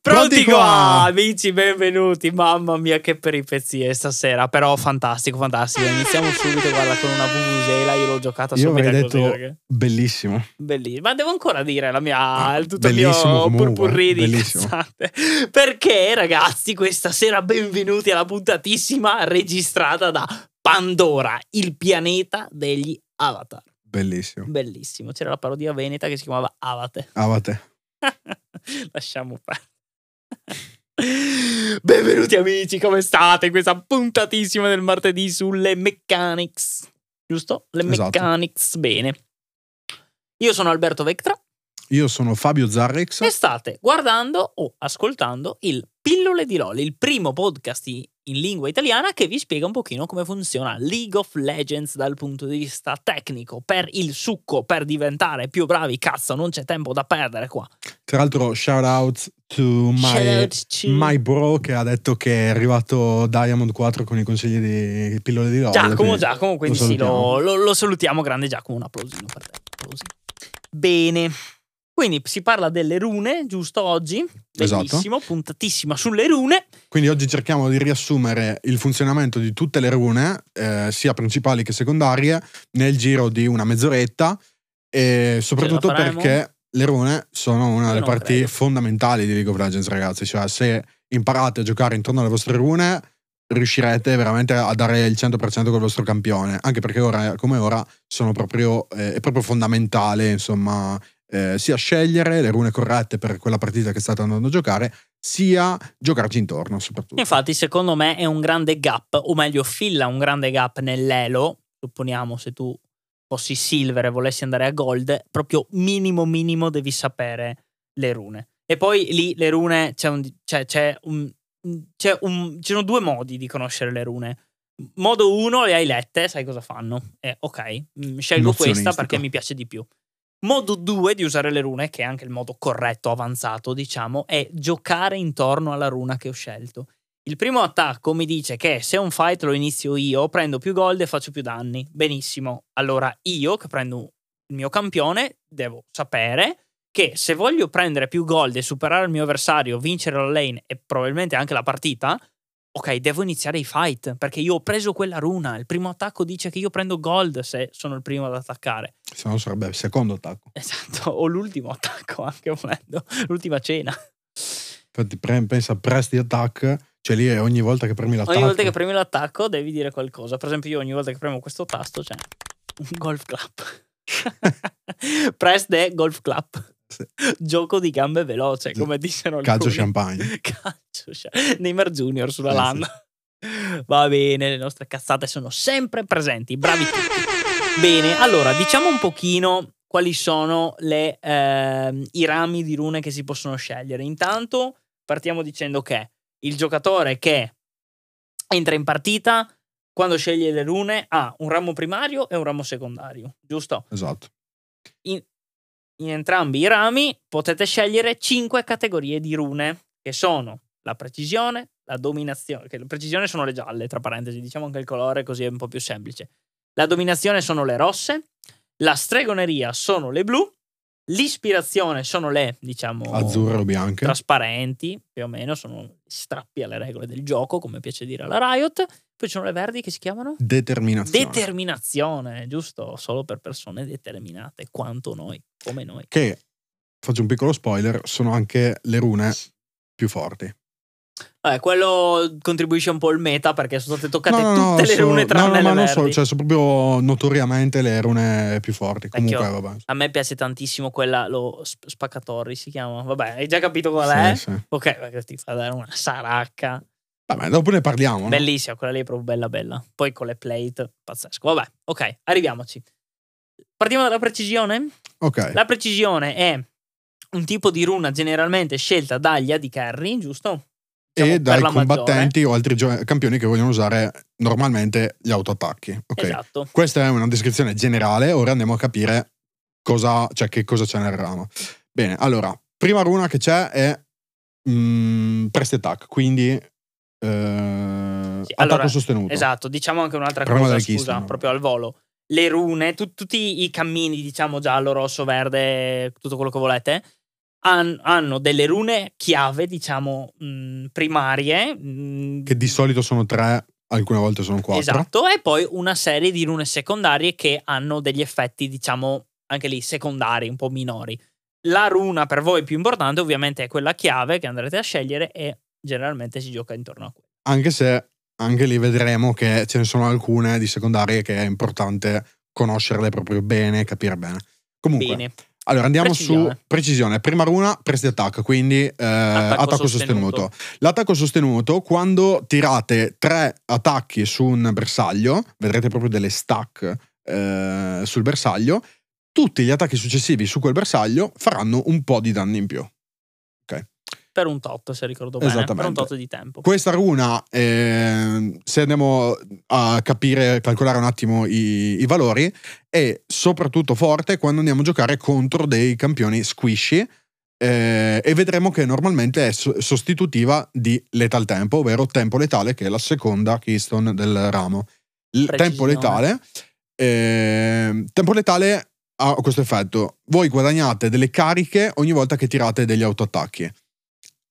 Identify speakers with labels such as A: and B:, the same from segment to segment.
A: Pronti qua, amici, benvenuti. Mamma mia, che peripezie stasera. Però fantastico, fantastico. Iniziamo subito, guarda, con una Vuvuzela. Io l'ho giocata
B: Io
A: subito così.
B: detto
A: perché-
B: bellissimo.
A: Bellissimo. Ma devo ancora dire la mia, il tutto
B: Bellissimo
A: mio purpurri di
B: bellissimo.
A: cazzate. Perché, ragazzi, questa sera benvenuti alla puntatissima registrata da Pandora, il pianeta degli Avatar.
B: Bellissimo.
A: Bellissimo. C'era la parodia veneta che si chiamava Avate.
B: Avate.
A: Lasciamo perdere. Benvenuti amici, come state? Questa puntatissima del martedì sulle mechanics. Giusto? Le
B: Esatto.
A: mechanics, bene. Io sono Alberto Vectra
B: Io sono Fabio Zarrex.
A: e state guardando o ascoltando il Pillole di LOL, il primo podcast in lingua italiana che vi spiega un pochino come funziona League of Legends dal punto di vista tecnico, per il succo, per diventare più bravi. Cazzo, non c'è tempo da perdere qua.
B: Tra l'altro, shout out to my,
A: out to-
B: my bro che ha detto che è arrivato Diamond 4 con i consigli di pillole di LOL.
A: Giacomo, Giacomo, quindi
B: lo
A: sì, lo,
B: salutiamo.
A: lo- lo salutiamo. Grande Giacomo, un applausino per te. applausi. Bene. Quindi si parla delle rune, giusto oggi?
B: Esatto.
A: Bellissimo, puntatissima sulle rune.
B: Quindi oggi cerchiamo di riassumere il funzionamento di tutte le rune, eh, sia principali che secondarie, nel giro di una mezz'oretta e soprattutto perché le rune sono una
A: Io
B: delle parti
A: credo.
B: fondamentali di League of Legends, ragazzi. Cioè, se imparate a giocare intorno alle vostre rune, riuscirete veramente a dare il 100% col vostro campione. Anche perché ora come ora sono proprio, eh, è proprio fondamentale, insomma, eh, sia scegliere le rune corrette per quella partita che state andando a giocare, sia giocarci intorno, soprattutto.
A: Infatti, secondo me è un grande gap, o meglio, filla un grande gap nell'elo. Supponiamo se tu fossi silver e volessi andare a gold, proprio minimo minimo devi sapere le rune. E poi lì le rune c'è un, c'è, c'è un, c'è un- ci sono due modi di conoscere le rune. Modo 1 le hai lette, sai cosa fanno. E ok, mm, scelgo questa perché mi piace di più. Modo 2 di usare le rune, che è anche il modo corretto, avanzato, diciamo, è giocare intorno alla runa che ho scelto. Il primo attacco mi dice che se un fight lo inizio io, prendo più gold e faccio più danni. Benissimo. Allora io, che prendo il mio campione, devo sapere che se voglio prendere più gold e superare il mio avversario, vincere la lane e probabilmente anche la partita, ok, devo iniziare i fight perché io ho preso quella runa. Il primo attacco dice che io prendo gold se sono il primo ad attaccare.
B: Se no sarebbe il secondo attacco.
A: Esatto, o l'ultimo attacco anche volendo, l'ultima cena.
B: Infatti, pensa press di attack, cioè lì è ogni volta che premi l'attacco.
A: Ogni volta che premi l'attacco devi dire qualcosa. Per esempio, io ogni volta che premo questo tasto c'è un golf clap. Press the golf clap.
B: Sì.
A: Gioco di gambe veloce,
B: Sì.
A: come dicevano
B: Calcio
A: alcuni.
B: champagne.
A: Calcio cha- Neymar Junior sulla
B: Sì,
A: landa. Va bene, le nostre cazzate sono sempre presenti. Bravi tutti. Bene, allora diciamo un pochino quali sono le, ehm, i rami di rune che si possono scegliere. Intanto partiamo dicendo che il giocatore che entra in partita quando sceglie le rune ha un ramo primario e un ramo secondario, giusto?
B: Esatto.
A: In, in entrambi i rami potete scegliere 5 categorie di rune che sono la precisione, la dominazione, che la precisione sono le gialle, tra parentesi, diciamo anche il colore così è un po' più semplice. La dominazione sono le rosse, la stregoneria sono le blu, l'ispirazione sono le, diciamo,
B: Azzurre o bianche.
A: trasparenti, più o meno, sono strappi alle regole del gioco, come piace dire alla Riot. Poi ci sono le verdi che si chiamano
B: Determinazione.
A: determinazione, giusto? Solo per persone determinate, quanto noi, come noi.
B: che, faccio un piccolo spoiler, sono anche le rune più forti.
A: Vabbè, quello contribuisce un po' al meta perché sono state toccate
B: No, no, no,
A: tutte le
B: so-
A: rune tranne
B: no, no,
A: le
B: ma non so, cioè sono proprio notoriamente le rune più forti.
A: Vecchio.
B: Comunque, vabbè.
A: A me piace tantissimo quella, lo sp- spaccatori si chiama. Vabbè, hai già capito qual è?
B: Sì, sì.
A: Ok, perché ti fa dare una saracca.
B: Vabbè, dopo ne parliamo. no?
A: Bellissima, quella lì è proprio bella bella. Poi con le plate, pazzesco. Vabbè, ok, arriviamoci. Partiamo dalla precisione.
B: Ok.
A: La precisione è un tipo di runa generalmente scelta dagli AD carry, giusto? Diciamo,
B: e dai
A: la maggiore.
B: combattenti o altri gio- campioni che vogliono usare normalmente gli autoattacchi. Ok.
A: Esatto.
B: Questa è una descrizione generale, ora andiamo a capire cosa, cioè che cosa c'è nel ramo. Bene, allora, prima runa che c'è è mm, prest attack, quindi eh,
A: Sì,
B: attacco
A: allora,
B: sostenuto.
A: Esatto, diciamo anche un'altra
B: Problema
A: cosa, scusa,
B: Keystone.
A: proprio al volo. Le rune, tu- tutti i cammini, diciamo giallo, rosso, verde, tutto quello che volete, han- hanno delle rune chiave, diciamo, mh, primarie. mh,
B: Che di solito sono tre, alcune volte sono quattro.
A: Esatto, e poi una serie di rune secondarie che hanno degli effetti, diciamo, anche lì secondari, un po' minori. La runa per voi più importante ovviamente è quella chiave che andrete a scegliere e generalmente si gioca intorno a quella.
B: Anche se anche lì vedremo che ce ne sono alcune di secondarie che è importante conoscerle proprio bene, capire bene. Comunque,
A: Bene,
B: allora andiamo
A: Precisione.
B: su precisione. Prima runa, press di attacco, quindi eh, attacco,
A: sostenuto.
B: sostenuto. L'attacco sostenuto, quando tirate tre attacchi su un bersaglio, vedrete proprio delle stack eh, sul bersaglio, tutti gli attacchi successivi su quel bersaglio faranno un po' di danni in più.
A: Per un tot, se ricordo bene, per un tot di tempo.
B: Questa runa, eh, se andiamo a capire, calcolare un attimo i, i valori, è soprattutto forte quando andiamo a giocare contro dei campioni squishy. eh, e vedremo che normalmente è so- sostitutiva di Lethal Tempo, ovvero Tempo Letale, che è la seconda keystone del ramo.
A: Precisione.
B: Tempo Letale, eh, Tempo Letale ha questo effetto: voi guadagnate delle cariche ogni volta che tirate degli autoattacchi.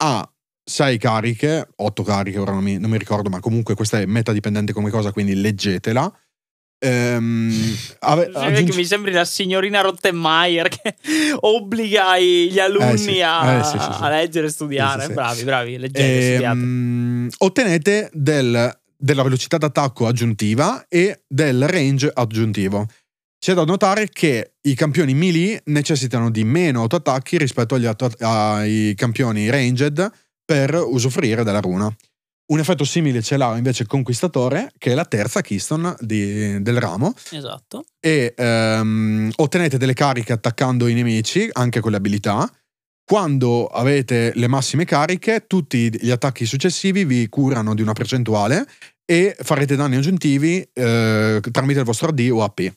B: Ha 6 cariche, 8 cariche, ora non mi, non mi ricordo, ma comunque questa è meta dipendente come cosa, quindi leggetela. Ehm, ave-
A: che mi sembri la signorina Rottenmeier che obbliga gli alunni
B: Eh sì,
A: a,
B: eh sì, sì,
A: a leggere e studiare. Bravi, bravi, leggete e studiate.
B: Ehm, ottenete del- della velocità d'attacco aggiuntiva e del range aggiuntivo. C'è da notare che i campioni melee necessitano di meno autoattacchi rispetto agli atto- ai campioni ranged per usufruire della runa. Un effetto simile ce l'ha invece Conquistatore, che è la terza keystone di- del ramo,
A: Esatto.
B: e ehm, ottenete delle cariche attaccando i nemici, anche con le abilità. Quando avete le massime cariche, tutti gli attacchi successivi vi curano di una percentuale e farete danni aggiuntivi eh, tramite il vostro AD o AP.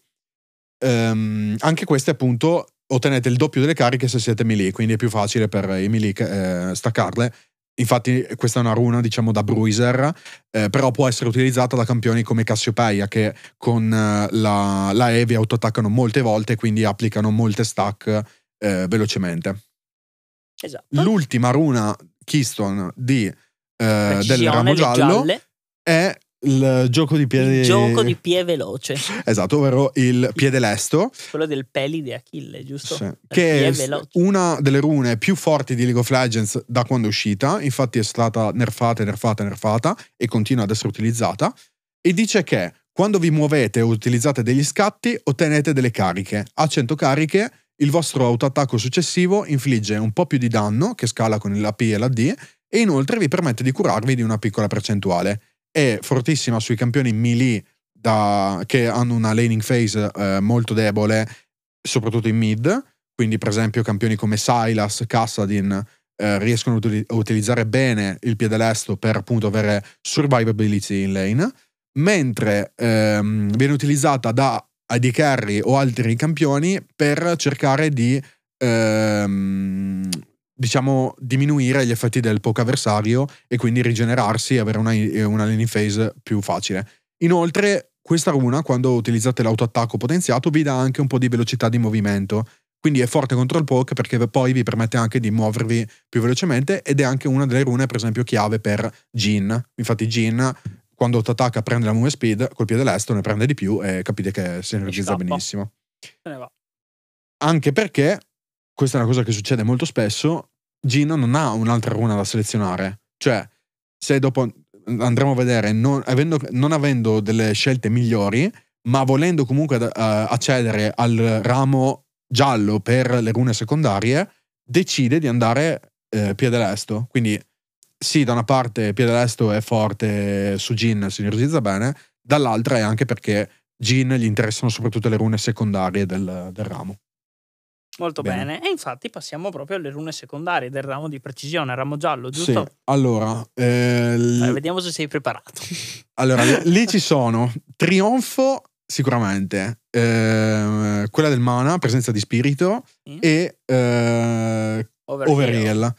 B: Ehm, anche queste, appunto, ottenete il doppio delle cariche se siete melee, quindi è più facile per i melee eh, staccarle. Infatti, questa è una runa, diciamo, da bruiser, eh, però può essere utilizzata da campioni come Cassiopeia, che con eh, la, la vi autoattaccano molte volte, quindi applicano molte stack eh, velocemente.
A: Esatto.
B: L'ultima runa keystone di, eh, del ramo giallo
A: gialle,
B: è il gioco di piedi.
A: il gioco di pie veloce,
B: Esatto, ovvero il piede lesto,
A: quello del peli di Achille, giusto?
B: sì, che è una delle rune più forti di League of Legends da quando è uscita. Infatti, è stata nerfata, nerfata, nerfata e continua ad essere utilizzata. E dice che quando vi muovete o utilizzate degli scatti, ottenete delle cariche. A 100 cariche, il vostro autoattacco successivo infligge un po' più di danno, che scala con l'AP e la D, e inoltre vi permette di curarvi di una piccola percentuale. È fortissima sui campioni melee da- che hanno una laning phase eh, molto debole, soprattutto in mid. Quindi, per esempio, campioni come Silas, Cassadin eh, riescono a utili- a utilizzare bene il piede lesto per appunto avere survivability in lane. Mentre ehm, viene utilizzata da AD carry o altri campioni per cercare di ehm, diciamo diminuire gli effetti del poke avversario e quindi rigenerarsi e avere una, una laning phase più facile. Inoltre, questa runa, quando utilizzate l'autoattacco potenziato, vi dà anche un po' di velocità di movimento. Quindi è forte contro il poke perché poi vi permette anche di muovervi più velocemente ed è anche una delle rune, per esempio, chiave per Jin. Infatti, Jin, quando attacca, prende la move speed, col piede lesto ne prende di più e capite che si energizza benissimo.
A: Se ne va.
B: Anche perché, questa è una cosa che succede molto spesso, Jin non ha un'altra runa da selezionare. Cioè, se dopo andremo a vedere, non avendo, non avendo delle scelte migliori, ma volendo comunque eh, accedere al ramo giallo per le rune secondarie, decide di andare eh, piede lesto. Quindi, sì, da una parte piede lesto è forte su Jin, si energizza bene, dall'altra è anche perché Jin gli interessano soprattutto le rune secondarie del, del ramo.
A: Molto
B: Bene.
A: bene. E infatti passiamo proprio alle rune secondarie del ramo di precisione, ramo giallo, giusto?
B: Sì, allora, eh, l-
A: Dai, vediamo se sei preparato.
B: allora, lì ci sono Trionfo, sicuramente, eh, quella del mana, presenza di spirito,
A: Sì.
B: e eh. Overheal.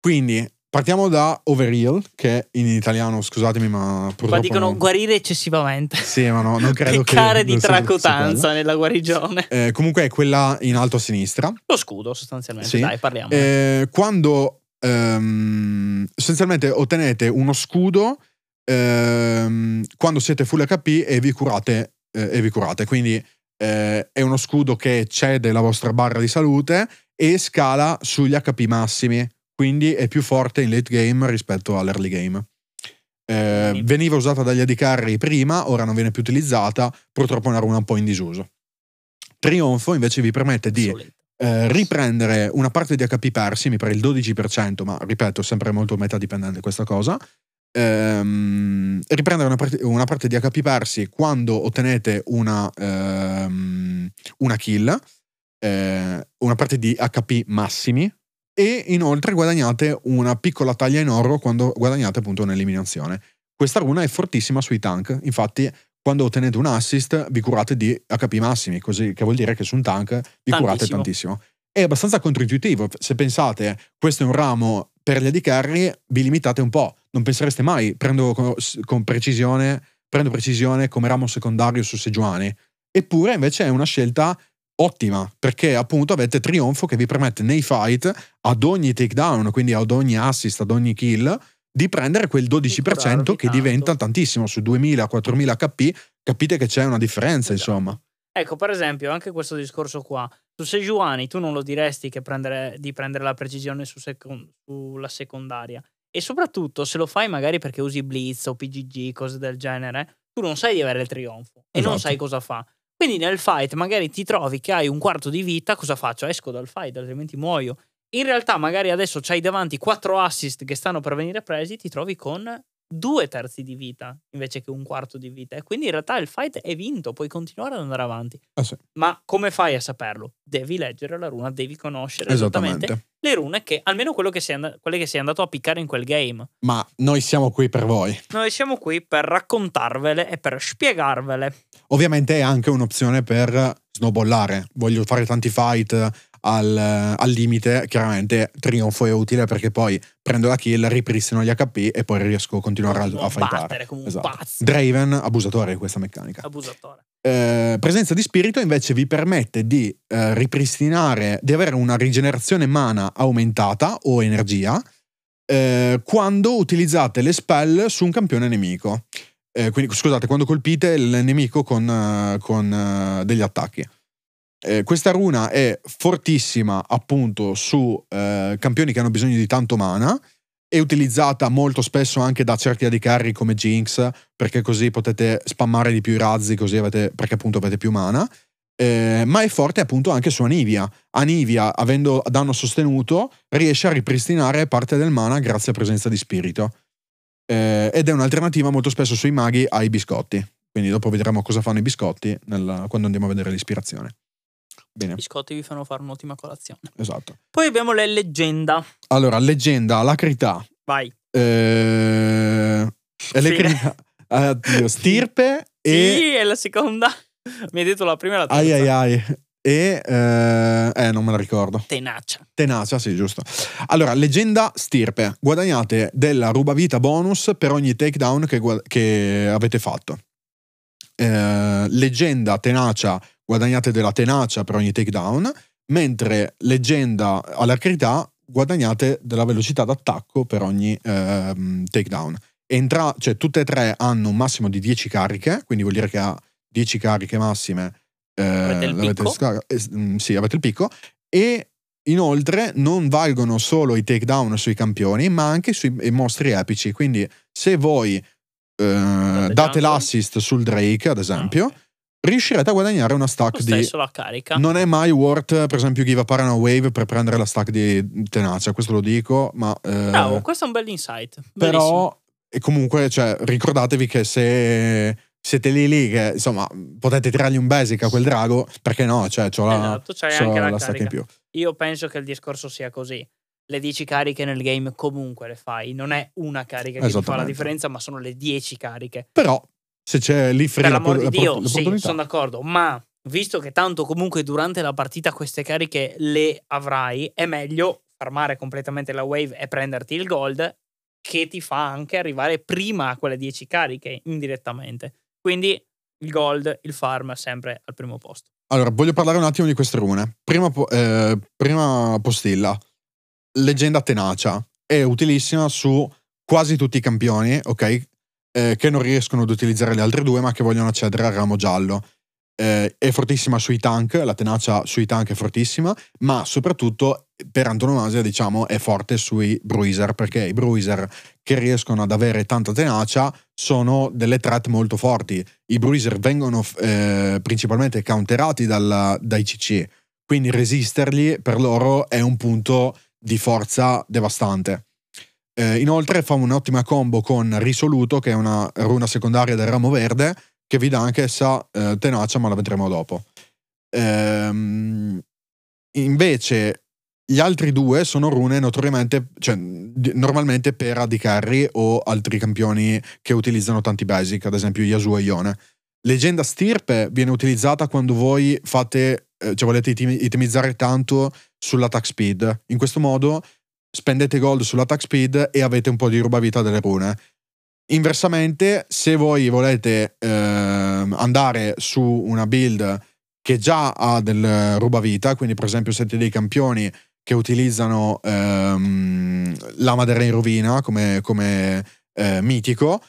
B: Quindi Partiamo da Overheal, che in italiano, scusatemi, ma purtroppo.
A: dicono
B: non-
A: guarire eccessivamente.
B: Sì, ma no, non credo che.
A: Peccare di tracotanza nella guarigione.
B: Eh, comunque è quella in alto a sinistra.
A: Lo scudo, sostanzialmente.
B: Sì.
A: Dai, parliamo.
B: Eh, quando ehm, essenzialmente ottenete uno scudo ehm, quando siete full HP e vi curate. eh, e vi curate. Quindi eh, è uno scudo che cede la vostra barra di salute e scala sugli HP massimi. Quindi è più forte in late game rispetto all'early game. Eh, veniva usata dagli AD carry prima, ora non viene più utilizzata. Purtroppo è una runa un po' in disuso. Trionfo invece vi permette di eh, riprendere una parte di HP persi, mi pare il 12%, ma ripeto, sempre molto metadipendente questa cosa. Ehm, riprendere una parte, una parte di HP persi quando ottenete una, ehm, una kill, eh, una parte di HP massimi e inoltre guadagnate una piccola taglia in oro quando guadagnate appunto un'eliminazione. Questa runa è fortissima sui tank, infatti quando ottenete un assist vi curate di HP massimi, così che vuol dire che su un tank vi curate
A: Tantissimo.
B: tantissimo. È abbastanza controintuitivo, se pensate questo è un ramo per gli AD carry, vi limitate un po', non pensereste mai prendo con, con precisione, prendo precisione come ramo secondario su Sejuani. Eppure invece è una scelta ottima, perché appunto avete trionfo che vi permette nei fight ad ogni takedown, quindi ad ogni assist, ad ogni kill, di prendere quel 12%
A: curarvi
B: che diventa tantissimo su 2000-4000 HP, capite che c'è una differenza,
A: Esatto.
B: insomma.
A: Ecco, per esempio, anche questo discorso qua. Su Sejuani tu non lo diresti che prendere, di prendere la precisione su secon- sulla secondaria. E soprattutto se lo fai magari perché usi Blitz o PGG, cose del genere, tu non sai di avere il trionfo e non
B: Esatto.
A: sai cosa fa. Quindi nel fight magari ti trovi che hai un quarto di vita, cosa faccio? Esco dal fight, altrimenti muoio. In realtà magari adesso c'hai davanti quattro assist che stanno per venire presi, ti trovi con due terzi di vita invece che un quarto di vita. E quindi in realtà il fight è vinto, puoi continuare ad andare avanti.
B: Ah, sì.
A: Ma come fai a saperlo? Devi leggere la runa, devi conoscere esattamente,
B: Esattamente.
A: le rune che, almeno quello che sei and- quelle che sei andato a piccare in quel game.
B: Ma noi siamo qui per voi.
A: Noi siamo qui per raccontarvele e per spiegarvele.
B: Ovviamente è anche un'opzione per snowballare. Voglio fare tanti fight al, al limite. Chiaramente trionfo è utile perché poi prendo la kill, ripristino gli HP e poi riesco a continuare a, a fightare.
A: come un
B: Esatto.
A: pazzo.
B: Draven, abusatore di questa meccanica.
A: Abusatore.
B: Eh, presenza di spirito invece vi permette di eh, ripristinare, di avere una rigenerazione mana aumentata o energia eh, quando utilizzate le spell su un campione nemico. Eh, quindi, scusate, quando colpite il nemico con, con, eh, degli attacchi. Eh, questa runa è fortissima appunto su eh, campioni che hanno bisogno di tanto mana. È utilizzata molto spesso anche da certi AD carry come Jinx, perché così potete spammare di più i razzi, così avete, perché appunto avete più mana. Eh, ma è forte appunto anche su Anivia. Anivia, avendo danno sostenuto, riesce a ripristinare parte del mana grazie a presenza di spirito. Eh, ed è un'alternativa molto spesso sui maghi ai biscotti. Quindi dopo vedremo cosa fanno i biscotti nel- quando andiamo a vedere l'ispirazione. Bene,
A: I biscotti vi fanno fare un'ottima colazione.
B: esatto.
A: Poi abbiamo le leggenda.
B: Allora, leggenda, alacrità,
A: Vai.
B: eh, eh, oddio, stirpe e
A: Sì, è la seconda. Mi hai detto la prima e la terza.
B: ai ai ai e eh, eh, non me la ricordo.
A: Tenacia.
B: Tenacia, sì, giusto. Allora, leggenda stirpe. Guadagnate della rubavita bonus per ogni takedown che, che avete fatto. Eh, leggenda tenacia, guadagnate della tenacia per ogni takedown, mentre leggenda alacrità, guadagnate della velocità d'attacco per ogni ehm, takedown. Entra, cioè, tutte e tre hanno un massimo di 10 cariche, quindi vuol dire che ha 10 cariche massime. eh,
A: Avete il
B: scar- eh, s- mm, sì, avete il picco. E inoltre non valgono solo i takedown sui campioni, ma anche sui mostri epici. Quindi se voi eh, date l'assist sul Drake, ad esempio,
A: Ah, ok.
B: Riuscirete a guadagnare una stack di...
A: la carica.
B: Non è mai worth, per esempio, give a Parana Wave per prendere la stack di tenacia, questo lo dico, ma... eh,
A: Bravo, questo è un bel insight. Bellissimo.
B: però e comunque cioè, ricordatevi che se siete lì lì che insomma potete tirargli un basic a quel drago perché no cioè c'ho la,
A: Esatto, c'hai
B: c'ho
A: anche la
B: la stack in più
A: Io penso che il discorso sia così. Le 10 cariche nel game comunque le fai. Non è una carica che ti fa la differenza, ma sono le 10 cariche.
B: però se c'è lì
A: per
B: la,
A: l'amor
B: la-
A: di Dio, sì, sono d'accordo. Ma visto che tanto comunque durante la partita queste cariche le avrai, è meglio farmare completamente la wave e prenderti il gold, che ti fa anche arrivare prima a quelle 10 cariche indirettamente. Quindi il gold, il farm sempre al primo posto.
B: Allora, voglio parlare un attimo di queste rune. Prima, eh, prima postilla, leggenda tenacia, è utilissima su quasi tutti i campioni, ok? Eh, che non riescono ad utilizzare le altre due, ma che vogliono accedere al ramo giallo. Eh, è fortissima sui tank, la tenacia sui tank è fortissima, ma soprattutto per antonomasia, diciamo, è forte sui bruiser, perché i bruiser che riescono ad avere tanta tenacia sono delle threat molto forti. I bruiser vengono eh, principalmente counterati dalla, dai CC, quindi resistergli per loro è un punto di forza devastante. Eh, inoltre fa un'ottima combo con Risoluto, che è una runa secondaria del ramo verde, che vi dà anche essa eh, tenacia, ma la vedremo dopo. Ehm, invece gli altri due sono rune notoriamente, cioè normalmente per AD Carry o altri campioni che utilizzano tanti basic, ad esempio Yasuo e Ione. Leggenda Stirpe viene utilizzata quando voi fate, eh, cioè volete itemizzare tanto sull'attack speed. In questo modo spendete gold sull'attack speed e avete un po' di rubavita delle rune. Inversamente, se voi volete eh, andare su una build che già ha del rubavita, quindi per esempio siete dei campioni che utilizzano ehm, Lama del Re in rovina come, come eh, mitico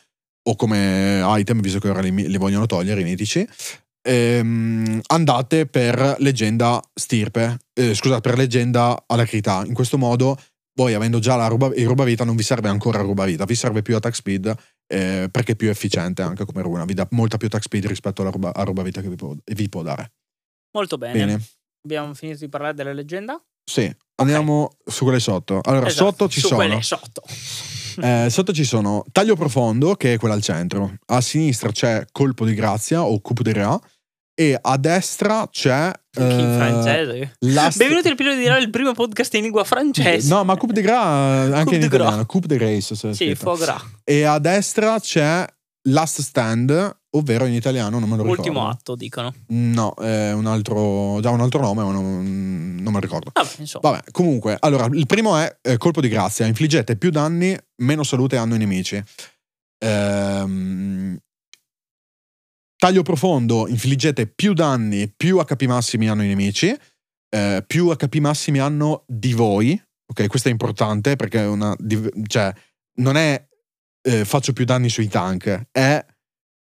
B: o come item, visto che ora li, li vogliono togliere i mitici, ehm, andate per leggenda stirpe, eh, scusate, per leggenda alacrità. In questo modo voi avendo già la ruba, il rubavita non vi serve ancora rubavita, vi serve più attack speed eh, perché è più efficiente anche come runa, vi dà molta più attack speed rispetto alla ruba, rubavita che vi può, vi può, dare.
A: Molto bene. bene. Abbiamo finito di parlare della leggenda?
B: Sì, andiamo okay. su quelle sotto. Allora, esatto, sotto ci
A: su
B: sono...
A: Quelle sotto.
B: eh, sotto ci sono taglio profondo, che è quella al centro. A sinistra c'è colpo di grazia o coup de rat e a destra c'è
A: in uh, francese? benvenuti al pilota di Rao il primo podcast in lingua francese.
B: No ma Coupe de Gras anche in italiano Coupe de Grace
A: sì foie gras.
B: E a destra c'è Last Stand ovvero in italiano non me lo ricordo.
A: Ultimo atto dicono.
B: No è un altro già un altro nome ma non, non me lo ricordo.
A: Vabbè, insomma.
B: vabbè comunque allora il primo è eh, colpo di grazia. Infliggete più danni meno salute hanno i nemici. Ehm Taglio profondo, infliggete più danni, più HP massimi hanno i nemici, eh, più HP massimi hanno di voi. Ok, questo è importante perché è una, cioè, non è eh, faccio più danni sui tank, è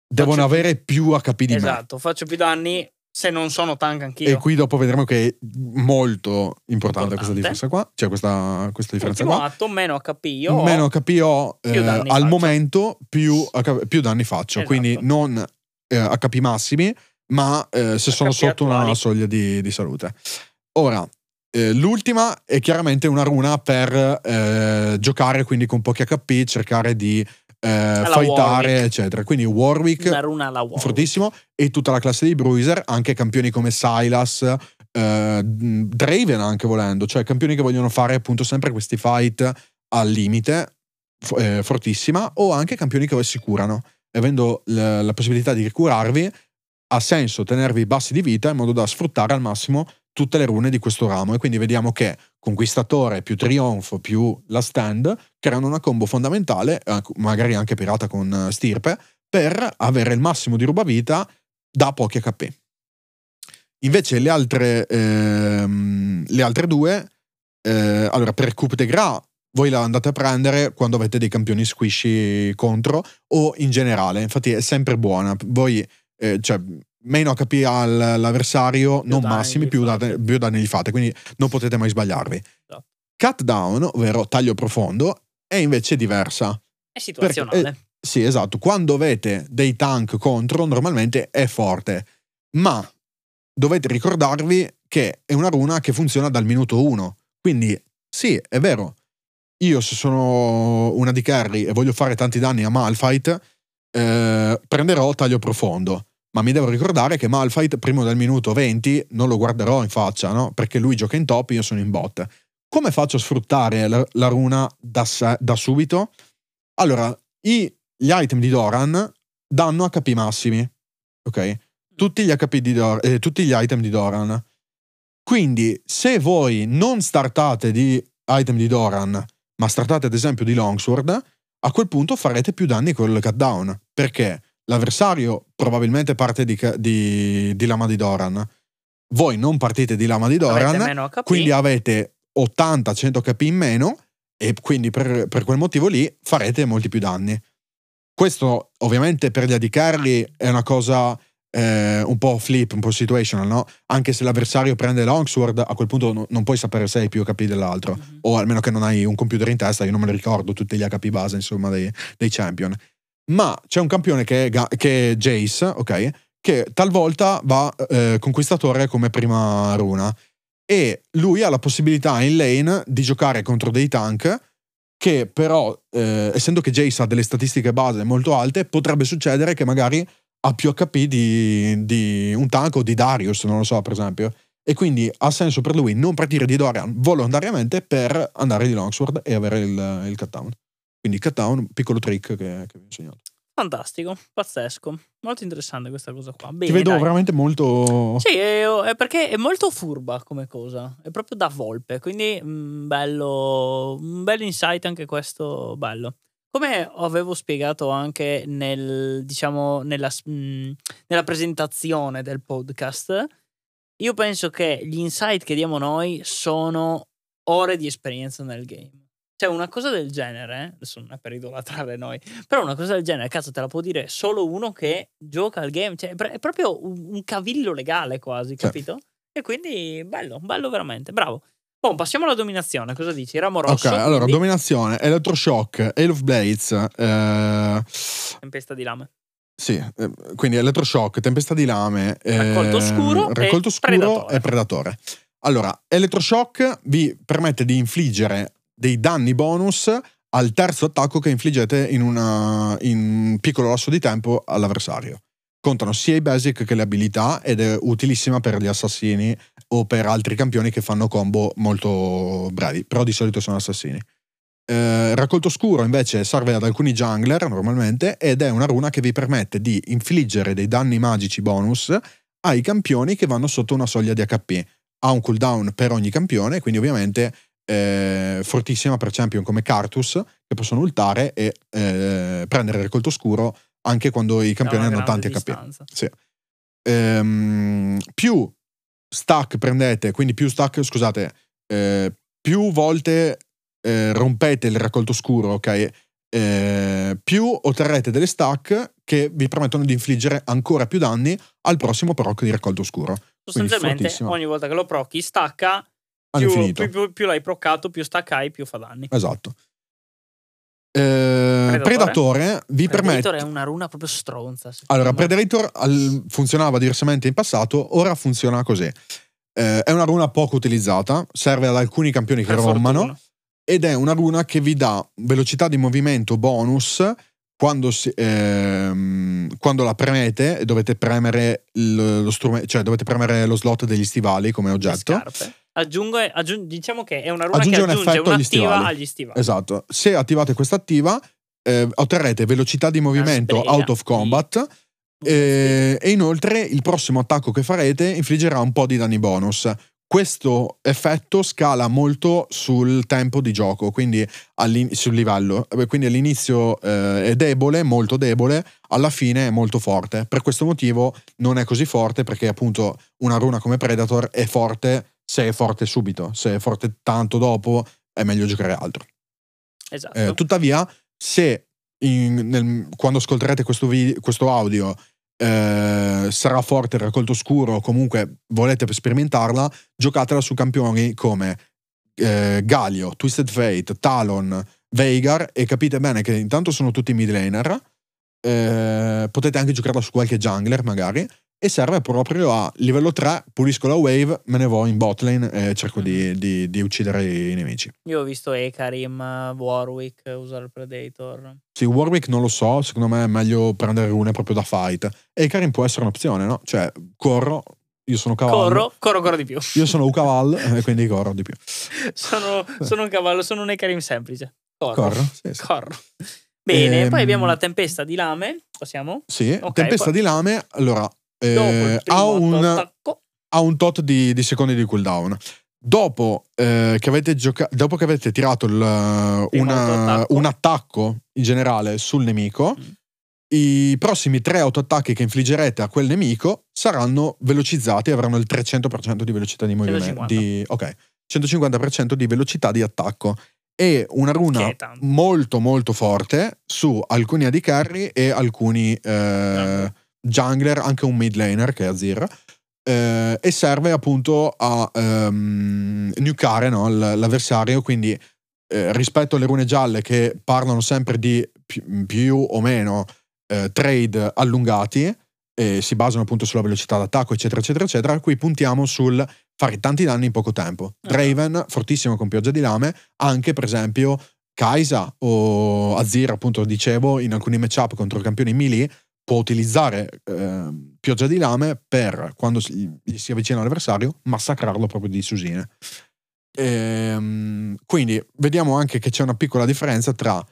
B: devono faccio avere più HP di
A: esatto, me. Esatto, faccio più danni se non sono tank anch'io.
B: E qui dopo vedremo che è molto importante, importante. questa differenza qua. Cioè questa, questa differenza
A: Ultimo
B: qua.
A: atto, meno HP io
B: Meno HP ho, eh, al faccio. momento più, più, danni faccio. Esatto. Quindi non eh, HP massimi, ma eh, se sono sotto attuali. una soglia di, di salute. Ora, eh, l'ultima è chiaramente una runa per eh, giocare quindi con pochi HP, cercare di eh, fightare, Warwick. eccetera. Quindi Warwick,
A: Warwick,
B: fortissimo, e tutta la classe dei Bruiser, anche campioni come Silas, eh, Draven anche volendo, cioè campioni che vogliono fare appunto sempre questi fight al limite, eh, fortissima, o anche campioni che si curano avendo la, la possibilità di ricurarvi, ha senso tenervi bassi di vita in modo da sfruttare al massimo tutte le rune di questo ramo e quindi vediamo che Conquistatore più Trionfo più la Stand creano una combo fondamentale, magari anche pirata con Stirpe, per avere il massimo di rubavita da pochi HP. Invece le altre, ehm, le altre due, eh, allora per Coupe de Gras voi la andate a prendere quando avete dei campioni squishy contro o in generale, infatti è sempre buona. Voi, eh, cioè, meno HP all'avversario, più non massimi, più, date, più danni gli fate, quindi non potete mai sbagliarvi. Esatto. Cut down, ovvero taglio profondo, è invece diversa.
A: È situazionale. Perché, eh,
B: sì, esatto. Quando avete dei tank contro, normalmente è forte, ma dovete ricordarvi che è una runa che funziona dal minuto 1. Quindi, sì, è vero, io se sono una di carry e voglio fare tanti danni a Malfight, eh, prenderò taglio profondo. Ma mi devo ricordare che Malfight, prima del minuto 20, non lo guarderò in faccia, no? Perché lui gioca in top, io sono in bot. Come faccio a sfruttare la, la runa da, da, subito? Allora, i, gli item di Doran danno HP massimi, ok? Tutti gli, HP di Dor- eh, tutti gli item di Doran. Quindi, se voi non startate di item di Doran, ma startate ad esempio di Longsword, a quel punto farete più danni col cut down. Perché l'avversario probabilmente parte di, di, di lama di Doran. Voi non partite di lama di
A: Avete
B: Doran,
A: HP.
B: quindi avete 80-100 HP in meno e quindi per, per quel motivo lì farete molti più danni. Questo ovviamente per gli AD carry è una cosa eh, un po' flip, un po' situational, no? Anche se l'avversario prende Longsword, a quel punto no- non puoi sapere se hai più HP dell'altro.
A: Mhm.
B: O almeno che non hai un computer in testa, io non me li ricordo tutti gli HP base, insomma, dei, dei champion. Ma c'è un campione che è, Ga- che è Jace, ok? Che talvolta va eh, conquistatore come prima runa. E lui ha la possibilità in lane di giocare contro dei tank che però, eh, essendo che Jace ha delle statistiche base molto alte, potrebbe succedere che magari ha più HP di, di un tank o di Darius, non lo so, per esempio. E quindi ha senso per lui non partire di Dorian volontariamente per andare di Longsword e avere il, il cut down. Quindi cut down, piccolo trick che, che vi ho insegnato.
A: Fantastico, pazzesco. Molto interessante questa cosa qua. Bene,
B: Ti vedo
A: dai.
B: veramente molto...
A: Sì, è, è perché è molto furba come cosa, è proprio da volpe, quindi mm, bello, un bel insight anche questo, bello. Come avevo spiegato anche nel, diciamo, nella, mm, nella presentazione del podcast, io penso che gli insight che diamo noi sono ore di esperienza nel game. Cioè, una cosa del genere, adesso non è per idolatrare noi, però una cosa del genere, cazzo, te la può dire solo uno che gioca al game. Cioè, è pr- è proprio un, un cavillo legale quasi, capito? E quindi, bello, bello veramente, bravo. Poi passiamo alla dominazione, cosa dici? Ramo
B: Ok,
A: rosso,
B: allora,
A: quindi
B: dominazione, Electroshock, Hail of Blades, eh,
A: tempesta di lame.
B: Sì, eh, quindi elettroshock, tempesta di lame, eh,
A: Raccolto oscuro e
B: raccolto oscuro
A: predatore.
B: e predatore. Allora, elettroshock vi permette di infliggere dei danni bonus al terzo attacco che infliggete in, una- in un piccolo lasso di tempo all'avversario. Contano sia i basic che le abilità ed è utilissima per gli assassini o per altri campioni che fanno combo molto brevi, però di solito sono assassini. Eh, raccolto scuro invece serve ad alcuni jungler normalmente ed è una runa che vi permette di infliggere dei danni magici bonus ai campioni che vanno sotto una soglia di HP. Ha un cooldown per ogni campione, quindi ovviamente eh, fortissima per champion come Cartus che possono ultare e eh, prendere raccolto scuro anche quando i campioni hanno tanti HP. Sì. Ehm, più stack prendete, quindi più stack, scusate, eh, più volte eh, rompete il raccolto scuro, ok? Eh, più otterrete delle stack che vi permettono di infliggere ancora più danni al prossimo proc di raccolto scuro.
A: Sostanzialmente, ogni volta che lo procchi, stacca. Più, più, più- più l'hai proccato, più staccai, più fa danni.
B: Esatto. Eh, Predatore, vi
A: Predator
B: permette.
A: è una runa proprio stronza.
B: Allora,
A: me.
B: Predator al- funzionava diversamente in passato, ora funziona così. Eh, è una runa poco utilizzata, serve ad alcuni campioni che
A: Per
B: rommano
A: fortuna.
B: ed è una runa che vi dà velocità di movimento bonus quando, si- ehm, quando la premete e dovete premere lo strumento, cioè dovete premere lo slot degli stivali come
A: Le
B: oggetto.
A: scarpe. Aggiunge, aggiun- diciamo che è una runa
B: Aggiunge
A: che
B: un
A: aggiunge
B: effetto agli
A: un'attiva
B: stivali.
A: agli stivali.
B: Esatto. Se attivate questa attiva, eh, otterrete velocità di movimento out of combat. eh, e inoltre il prossimo attacco che farete infliggerà un po' di danni bonus. Questo effetto scala molto sul tempo di gioco, quindi sul livello. Eh, Quindi all'inizio eh, è debole, molto debole, alla fine è molto forte. Per questo motivo non è così forte, perché appunto una runa come Predator è forte se è forte subito, se è forte tanto dopo è meglio giocare altro.
A: Esatto.
B: Eh, tuttavia, se in- nel- quando ascolterete questo, vi- questo audio eh, sarà forte il raccolto scuro o comunque volete sperimentarla, giocatela su campioni come eh, Galio, Twisted Fate, Talon, Veigar e capite bene che intanto sono tutti mid laner, eh, potete anche giocarla su qualche jungler magari e serve proprio a livello 3 pulisco la wave, me ne vo in bot lane e cerco di, di- di uccidere i nemici.
A: Io ho visto Ekarim, Warwick usare il Predator.
B: Sì, Warwick non lo so, secondo me è meglio prendere rune proprio da fight. E Karin può essere un'opzione, no? Cioè, corro, io sono cavallo.
A: Corro, corro ancora di più.
B: Io sono un cavallo e quindi corro di più.
A: sono, sono un cavallo, sono un Ekarim semplice. Corro.
B: Corro? Sì, sì.
A: Corro. Bene,
B: Ehm,
A: poi abbiamo la tempesta di lame. Possiamo?
B: Sì,
A: Ok,
B: tempesta
A: poi-
B: di lame, allora, eh, ha, un,
A: attacco.
B: ha un tot di, di secondi di cooldown. Dopo, eh, che avete gioca- dopo che avete tirato il, una-
A: autoattacco.
B: un attacco in generale sul nemico,
A: Mm.
B: i prossimi tre autoattacchi che infliggerete a quel nemico saranno velocizzati e avranno il 300% di velocità di movimento.
A: 150.
B: Di, ok, 150% di velocità di attacco. E una runa molto molto forte su alcuni AD carry e alcuni eh,
A: Jungler.
B: Jungler, anche un mid laner che è Azir. eh, e serve appunto a ehm, nukare no, l'avversario. Quindi eh, rispetto alle rune gialle che parlano sempre di pi- più o meno eh, trade allungati e si basano appunto sulla velocità d'attacco, eccetera, eccetera, eccetera. Qui puntiamo sul fare tanti danni in poco tempo. Draven, fortissimo con pioggia di lame, anche per esempio Kaisa o Azir, appunto dicevo, in alcuni matchup contro campioni melee può utilizzare ehm, pioggia di lame per quando si- si avvicina all'avversario massacrarlo proprio di susine. Ehm, quindi vediamo anche che c'è una piccola differenza tra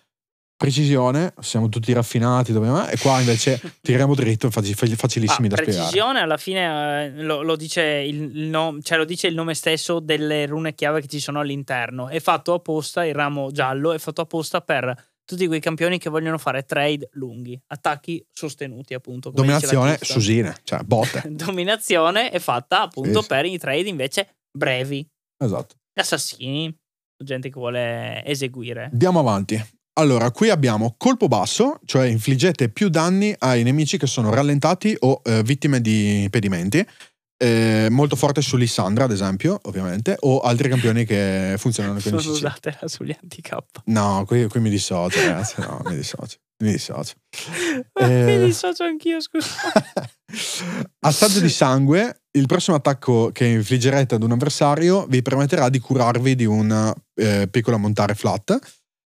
B: precisione, siamo tutti raffinati, dove- e qua invece tiriamo dritto, faci- facilissimi
A: Ah,
B: da spiegare.
A: precisione alla fine eh, lo, lo dice il, il no- cioè lo dice il nome stesso delle rune chiave che ci sono all'interno. È fatto apposta, il ramo giallo è fatto apposta per tutti quei campioni che vogliono fare trade lunghi, attacchi sostenuti appunto.
B: Dominazione, susine, cioè botte.
A: Dominazione è fatta appunto
B: Sì,
A: per i trade invece brevi.
B: esatto.
A: Assassini, gente che vuole eseguire.
B: Andiamo avanti. Allora, qui abbiamo colpo basso, cioè infliggete più danni ai nemici che sono rallentati o eh, vittime di impedimenti. Eh, molto forte su Lissandra, ad esempio, ovviamente, o altri campioni che funzionano con CC.
A: usatela sugli anti-K.
B: No, qui, qui mi dissocio, ragazzi. No, mi dissocio. Mi dissocio. Eh.
A: mi dissocio anch'io, scusa.
B: Assaggio di sangue, il prossimo attacco che infliggerete ad un avversario vi permetterà di curarvi di una eh, piccola montare flat.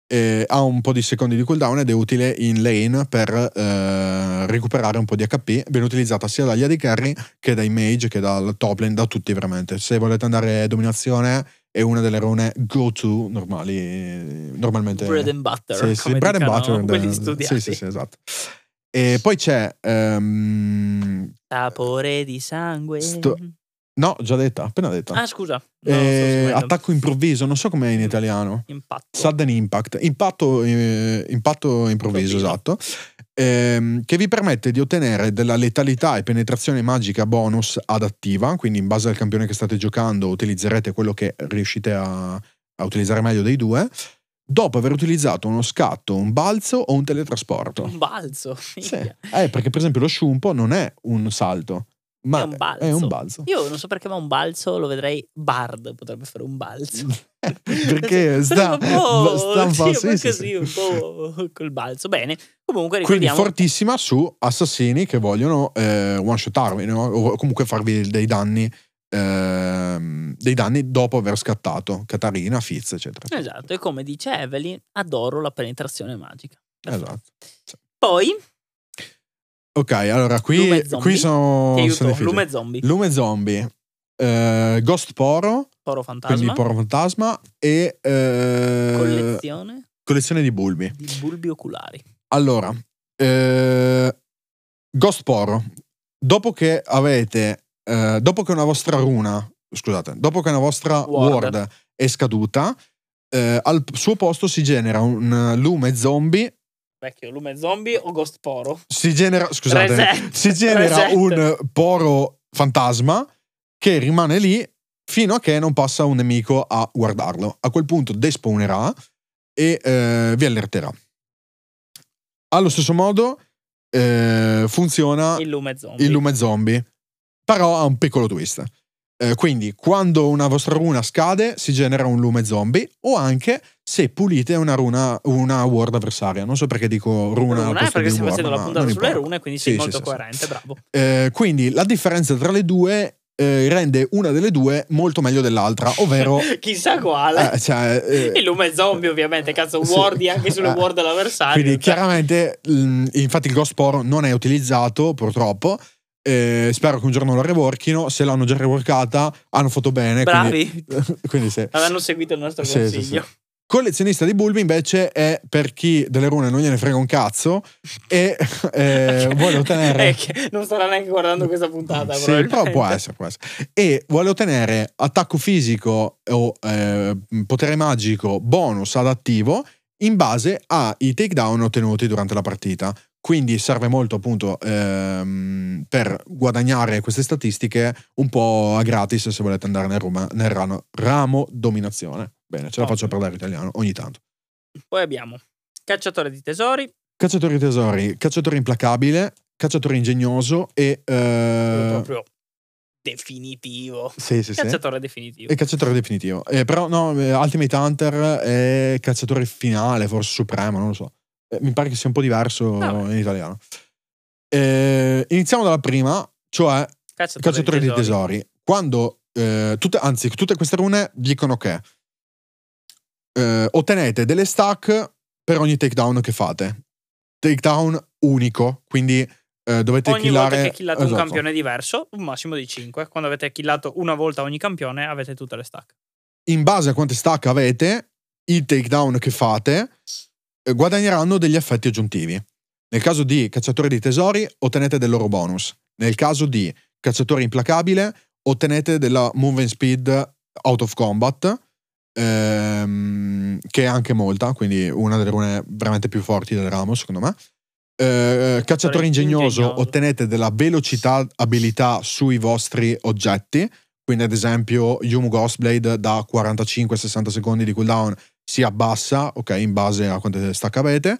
B: Eh, ha un po' di secondi di cooldown ed è utile in lane per eh, recuperare un po' di HP. Viene utilizzata sia dagli AD carry che dai mage che dal top lane, da tutti veramente. Se volete andare a dominazione è una delle rune go to normali, normalmente.
A: Bread and butter.
B: Sì, sì, bread and butter.
A: quelli
B: eh,
A: studiati.
B: Sì, sì, sì, esatto. E poi c'è ehm,
A: Sapore di sangue.
B: Sto- No, già detta, appena detta.
A: Ah, scusa. No,
B: Eh,
A: seguendo.
B: attacco improvviso, non so com'è in italiano.
A: Impatto.
B: Sudden impact, impatto, eh, impatto improvviso,
A: Improvviso.
B: esatto. Ehm, che vi permette di ottenere della letalità e penetrazione magica bonus adattiva, quindi in base al campione che state giocando utilizzerete quello che riuscite a, a utilizzare meglio dei due, dopo aver utilizzato uno scatto, un balzo o un teletrasporto.
A: Un balzo.
B: Sì. Eh, perché per esempio lo sciumpo non è un salto, ma
A: È un balzo.
B: È un balzo.
A: Io non so perché, ma un balzo lo vedrei Bard potrebbe fare un balzo.
B: perché sta,
A: un po',
B: sta un po',
A: sì,
B: sì,
A: così,
B: sì.
A: un po' col balzo. Bene. Comunque
B: Quindi fortissima su assassini che vogliono eh, one shotarvi no? o comunque farvi dei danni ehm, dei danni dopo aver scattato Katarina, Fizz eccetera
A: Esatto, e come dice Evelyn, adoro la penetrazione magica.
B: esatto
A: Poi,
B: ok allora qui, qui sono, sono
A: lume zombie,
B: Lume zombie. Eh, Ghost Poro.
A: Poro
B: quindi
A: fantasma,
B: Poro Fantasma e eh,
A: collezione?
B: collezione di bulbi.
A: Di bulbi oculari.
B: Allora, eh, Ghost Poro, dopo che avete, dopo che una vostra runa, scusate, dopo che una vostra
A: Ward.
B: ward, è scaduta, al suo posto si genera un lume zombie,
A: Vecchio, lume zombie o ghost poro?
B: si genera, scusate,
A: Reset.
B: si genera
A: Reset.
B: un poro fantasma che rimane lì fino a che non passa un nemico a guardarlo. A quel punto despawnerà e eh, vi allerterà. Allo stesso modo eh, funziona
A: Il lume zombie.
B: il lume zombie, però ha un piccolo twist. Eh, quindi, quando una vostra runa scade, si genera un lume zombie, o anche se pulite una runa, una ward avversaria. Non so perché dico runa,
A: Runa,
B: posto
A: perché
B: ward,
A: facendo la puntata sulle rune, quindi
B: Sì,
A: sei
B: sì,
A: molto
B: sì, sì.
A: coerente, bravo.
B: Eh, quindi la differenza tra le due eh, rende una delle due molto meglio dell'altra, ovvero.
A: Chissà quale.
B: eh, cioè, eh,
A: il lume zombie, ovviamente, cazzo,
B: sì.
A: wardi anche sulle
B: Eh,
A: ward dell'avversario.
B: Quindi
A: cioè.
B: chiaramente, mh, infatti il Ghost Poro non è utilizzato purtroppo. Eh, spero che un giorno lo reworkino. Se l'hanno già reworkata, hanno fatto bene.
A: Bravi.
B: Quindi, quindi sì.
A: Avranno seguito il nostro
B: Sì, sì,
A: consiglio.
B: sì. Collezionista di bulbi invece è per chi delle rune non gliene frega un cazzo e eh, vuole ottenere...
A: Eh, non starà neanche guardando questa puntata.
B: Sì, però può essere, può essere. E vuole ottenere attacco fisico o eh, potere magico bonus adattivo in base ai takedown ottenuti durante la partita. Quindi serve molto appunto ehm, per guadagnare queste statistiche un po' a gratis se volete andare nel, Roma, nel ramo, ramo dominazione. Bene, ce la faccio parlare italiano ogni tanto.
A: Poi abbiamo Cacciatore di tesori.
B: Cacciatore di tesori, Cacciatore implacabile, Cacciatore ingegnoso e... Eh...
A: Proprio definitivo.
B: Sì, sì,
A: cacciatore
B: sì.
A: definitivo.
B: E cacciatore definitivo. Eh, però no, eh, Ultimate Hunter è cacciatore finale, forse supremo, non lo so. Eh, mi pare che sia un po' diverso
A: Ah,
B: in italiano. Eh, iniziamo dalla prima, cioè
A: Cacciatore,
B: cacciatore di tesori. Quando, eh, tutte, anzi, tutte queste rune dicono che eh, ottenete delle stack per ogni takedown che fate. Takedown unico, quindi eh, dovete
A: Ogni
B: killare...
A: volta che killate un
B: esatto.
A: campione diverso, un massimo di 5. Quando avete killato una volta ogni campione, avete tutte le stack.
B: in base a quante stack avete, i takedown che fate eh, guadagneranno degli effetti aggiuntivi. Nel caso di cacciatore di tesori, ottenete del loro bonus. Nel caso di cacciatore implacabile, ottenete della movement speed out of combat, ehm, che è anche molta, quindi una delle rune veramente più forti del ramo, secondo me. Eh, cacciatore ingegnoso,
A: ingegnoso.
B: ottenete della velocità abilità sui vostri oggetti. Quindi, ad esempio, Yumu Ghostblade da 45-60 secondi di cooldown si abbassa, ok, in base a quante stack avete.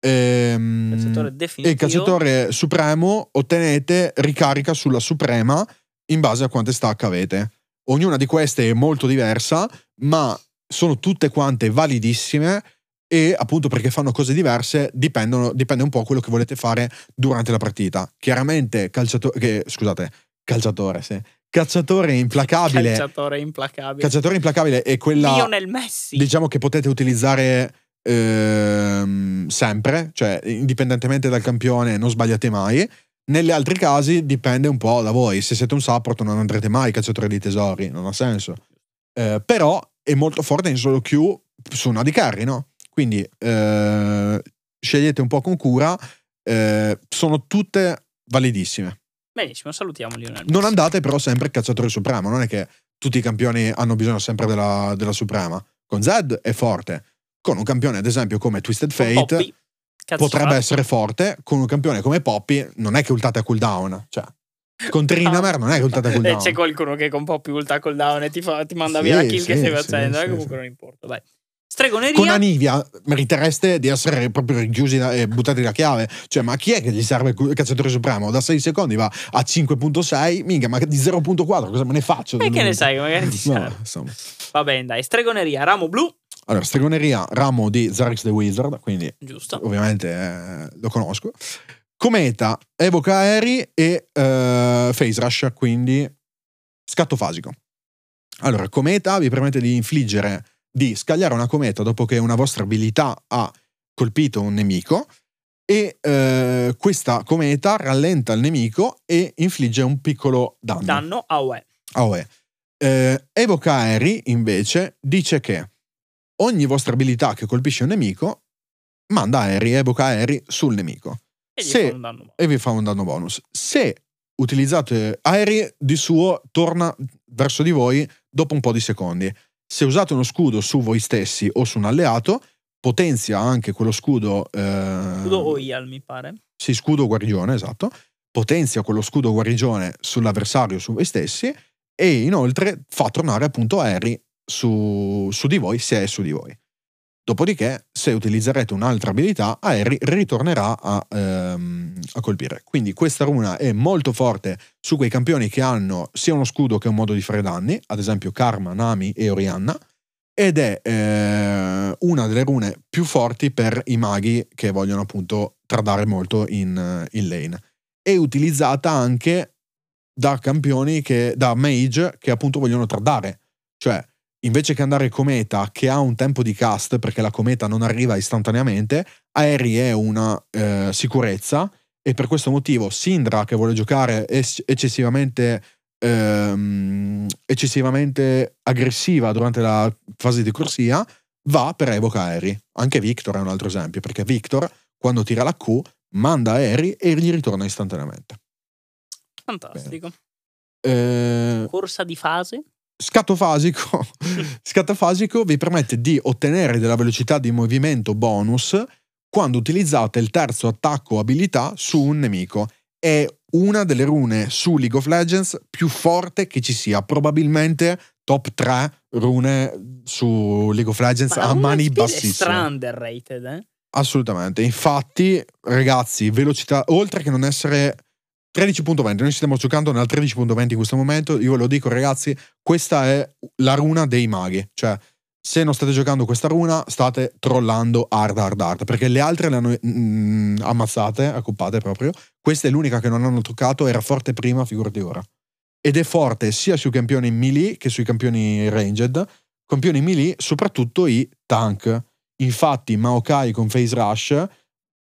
B: Ehm,
A: Cacciatore
B: e
A: definitivo.
B: cacciatore supremo ottenete ricarica sulla suprema in base a quante stack avete. Ognuna di queste è molto diversa, ma sono tutte quante validissime e appunto perché fanno cose diverse dipendono, dipende un po' quello che volete fare durante la partita. Chiaramente calciatore, che, scusate, calciatore, sì. Cacciatore implacabile.
A: Cacciatore implacabile.
B: Cacciatore implacabile è quella
A: Lionel Messi.
B: diciamo che potete utilizzare ehm, sempre, cioè indipendentemente dal campione non sbagliate mai. Negli altri casi dipende un po' da voi. Se siete un support non andrete mai cacciatore di tesori, non ha senso. Eh, però è molto forte in solo queue su una di carry, no? Quindi eh, scegliete un po' con cura. eh, sono tutte validissime.
A: Benissimo, salutiamo Lionel.
B: Non andate però sempre cacciatore supremo, non è che tutti i campioni hanno bisogno sempre della, della suprema. Con Zed è forte. Con un campione, ad esempio, come Twisted Fate,
A: cazzo
B: potrebbe essere forte. Con un campione come Poppy, non è che ultate a cooldown. Cioè, con Trinamer non è che ultate a
A: E
B: cooldown.
A: c'è qualcuno che con Poppy ulta cooldown e ti, fa- ti manda
B: Sì,
A: via la kill che
B: sì,
A: stai
B: sì,
A: facendo.
B: sì,
A: eh, comunque
B: sì.
A: non importa. Vai. Stregoneria.
B: Con Anivia meritereste di essere proprio richiusi da- e buttati la chiave. Cioè, ma chi è che gli serve il cacciatore supremo? Da 6 secondi va a 5.6, minchia, ma di 0.4 cosa me ne faccio?
A: E che ne sai, magari ti
B: No.
A: Va bene, dai. Stregoneria, ramo blu.
B: Allora, stregoneria, ramo di Zarix the Wizard, quindi
A: Giusto.
B: ovviamente eh, lo conosco. Cometa, evoca aerei e eh, Phase Rush, quindi scatto fasico. Allora, cometa vi permette di infliggere, di scagliare una cometa dopo che una vostra abilità ha colpito un nemico e eh, questa cometa rallenta il nemico e infligge un piccolo danno.
A: Danno a UE.
B: Ah, uè. Eh, evoca aerei invece dice che ogni vostra abilità che colpisce un nemico manda aerei, evoca aerei sul nemico
A: E
B: Se- e vi fa un danno bonus. Se utilizzate aerei, di suo torna verso di voi dopo un po' di secondi. Se usate uno scudo su voi stessi o su un alleato, potenzia anche quello scudo. eh,
A: Scudo o IAL, mi pare.
B: sì, scudo guarigione, esatto. Potenzia quello scudo guarigione sull'avversario, su voi stessi, e inoltre fa tornare appunto aerei su, su di voi se è su di voi. Dopodiché, se utilizzerete un'altra abilità, aerei ritornerà a, ehm, a colpire. Quindi questa runa è molto forte su quei campioni che hanno sia uno scudo che un modo di fare danni, ad esempio Karma, Nami e Orianna, ed è eh, una delle rune più forti per i maghi che vogliono appunto tradare molto in, in lane. È utilizzata anche da campioni che, da mage che appunto vogliono tradare. Cioè, invece che andare cometa che ha un tempo di cast perché la cometa non arriva istantaneamente, aerei è una eh, sicurezza e per questo motivo Sindra che vuole giocare es- eccessivamente ehm, eccessivamente aggressiva durante la fase di corsia va per evoca aerei. Anche Victor è un altro esempio, perché Victor, quando tira la Q, manda aerei e gli ritorna istantaneamente.
A: Fantastico.
B: Eh,
A: Corsa di fase.
B: Scatto fasico, scatto fasico vi permette di ottenere della velocità di movimento bonus quando utilizzate il terzo attacco abilità su un nemico. È una delle rune su League of Legends più forte che ci sia, probabilmente top 3 rune su League of Legends
A: Ma
B: a mani
A: speed È
B: bassissime.
A: stra underrated, eh?
B: Assolutamente. Infatti, ragazzi, velocità, oltre che non essere 13.20, noi stiamo giocando nel 13.20 in questo momento, io ve lo dico ragazzi, questa è la runa dei maghi, cioè se non state giocando questa runa state trollando hard hard hard, perché le altre le hanno mm, ammazzate, accoppate proprio, questa è l'unica che non hanno toccato, era forte prima, figurati ora. Ed è forte sia sui campioni melee che sui campioni ranged, campioni melee soprattutto i tank. Infatti Maokai con Phase Rush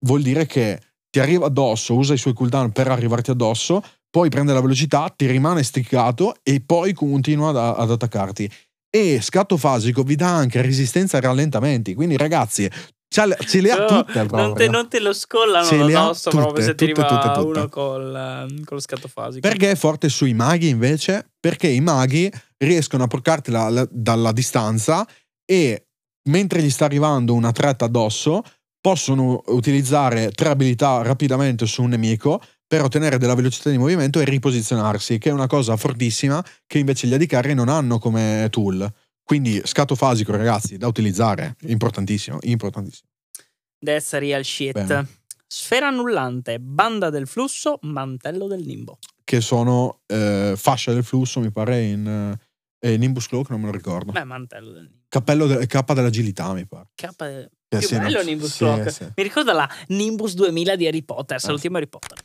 B: vuol dire che ti arriva addosso, usa i suoi cooldown per arrivarti addosso, poi prende la velocità, ti rimane sticcato e poi continua ad, ad attaccarti. E scatto fasico vi dà anche resistenza ai rallentamenti. Quindi, ragazzi, ce le, ha
A: No,
B: tutte
A: non,
B: proprio.
A: te, non te lo scollano
B: Ce
A: addosso proprio
B: tutte,
A: se ti
B: tutte,
A: arriva
B: tutte,
A: uno col, ehm, con lo scatto fasico.
B: Perché è forte sui maghi invece? Perché i maghi riescono a la- dalla distanza e mentre gli sta arrivando una threat addosso possono utilizzare tre abilità rapidamente su un nemico per ottenere della velocità di movimento e riposizionarsi, che è una cosa fortissima che invece gli AD non hanno come tool. Quindi scatto fasico, ragazzi, da utilizzare, importantissimo, importantissimo.
A: That's real shit.
B: Bene.
A: Sfera annullante, banda del flusso, mantello del nimbo.
B: Che sono eh, fascia del flusso, mi pare, in eh, Nimbus Cloak, non me lo ricordo.
A: Beh, mantello del nimbo.
B: Cappello de- cappa dell'agilità, mi pare.
A: K- più
B: sì, no.
A: bello Nimbus
B: Sì,
A: Clock.
B: sì.
A: Mi ricorda la Nimbus 2000 di Harry Potter,
B: Ah.
A: salutiamo Harry Potter.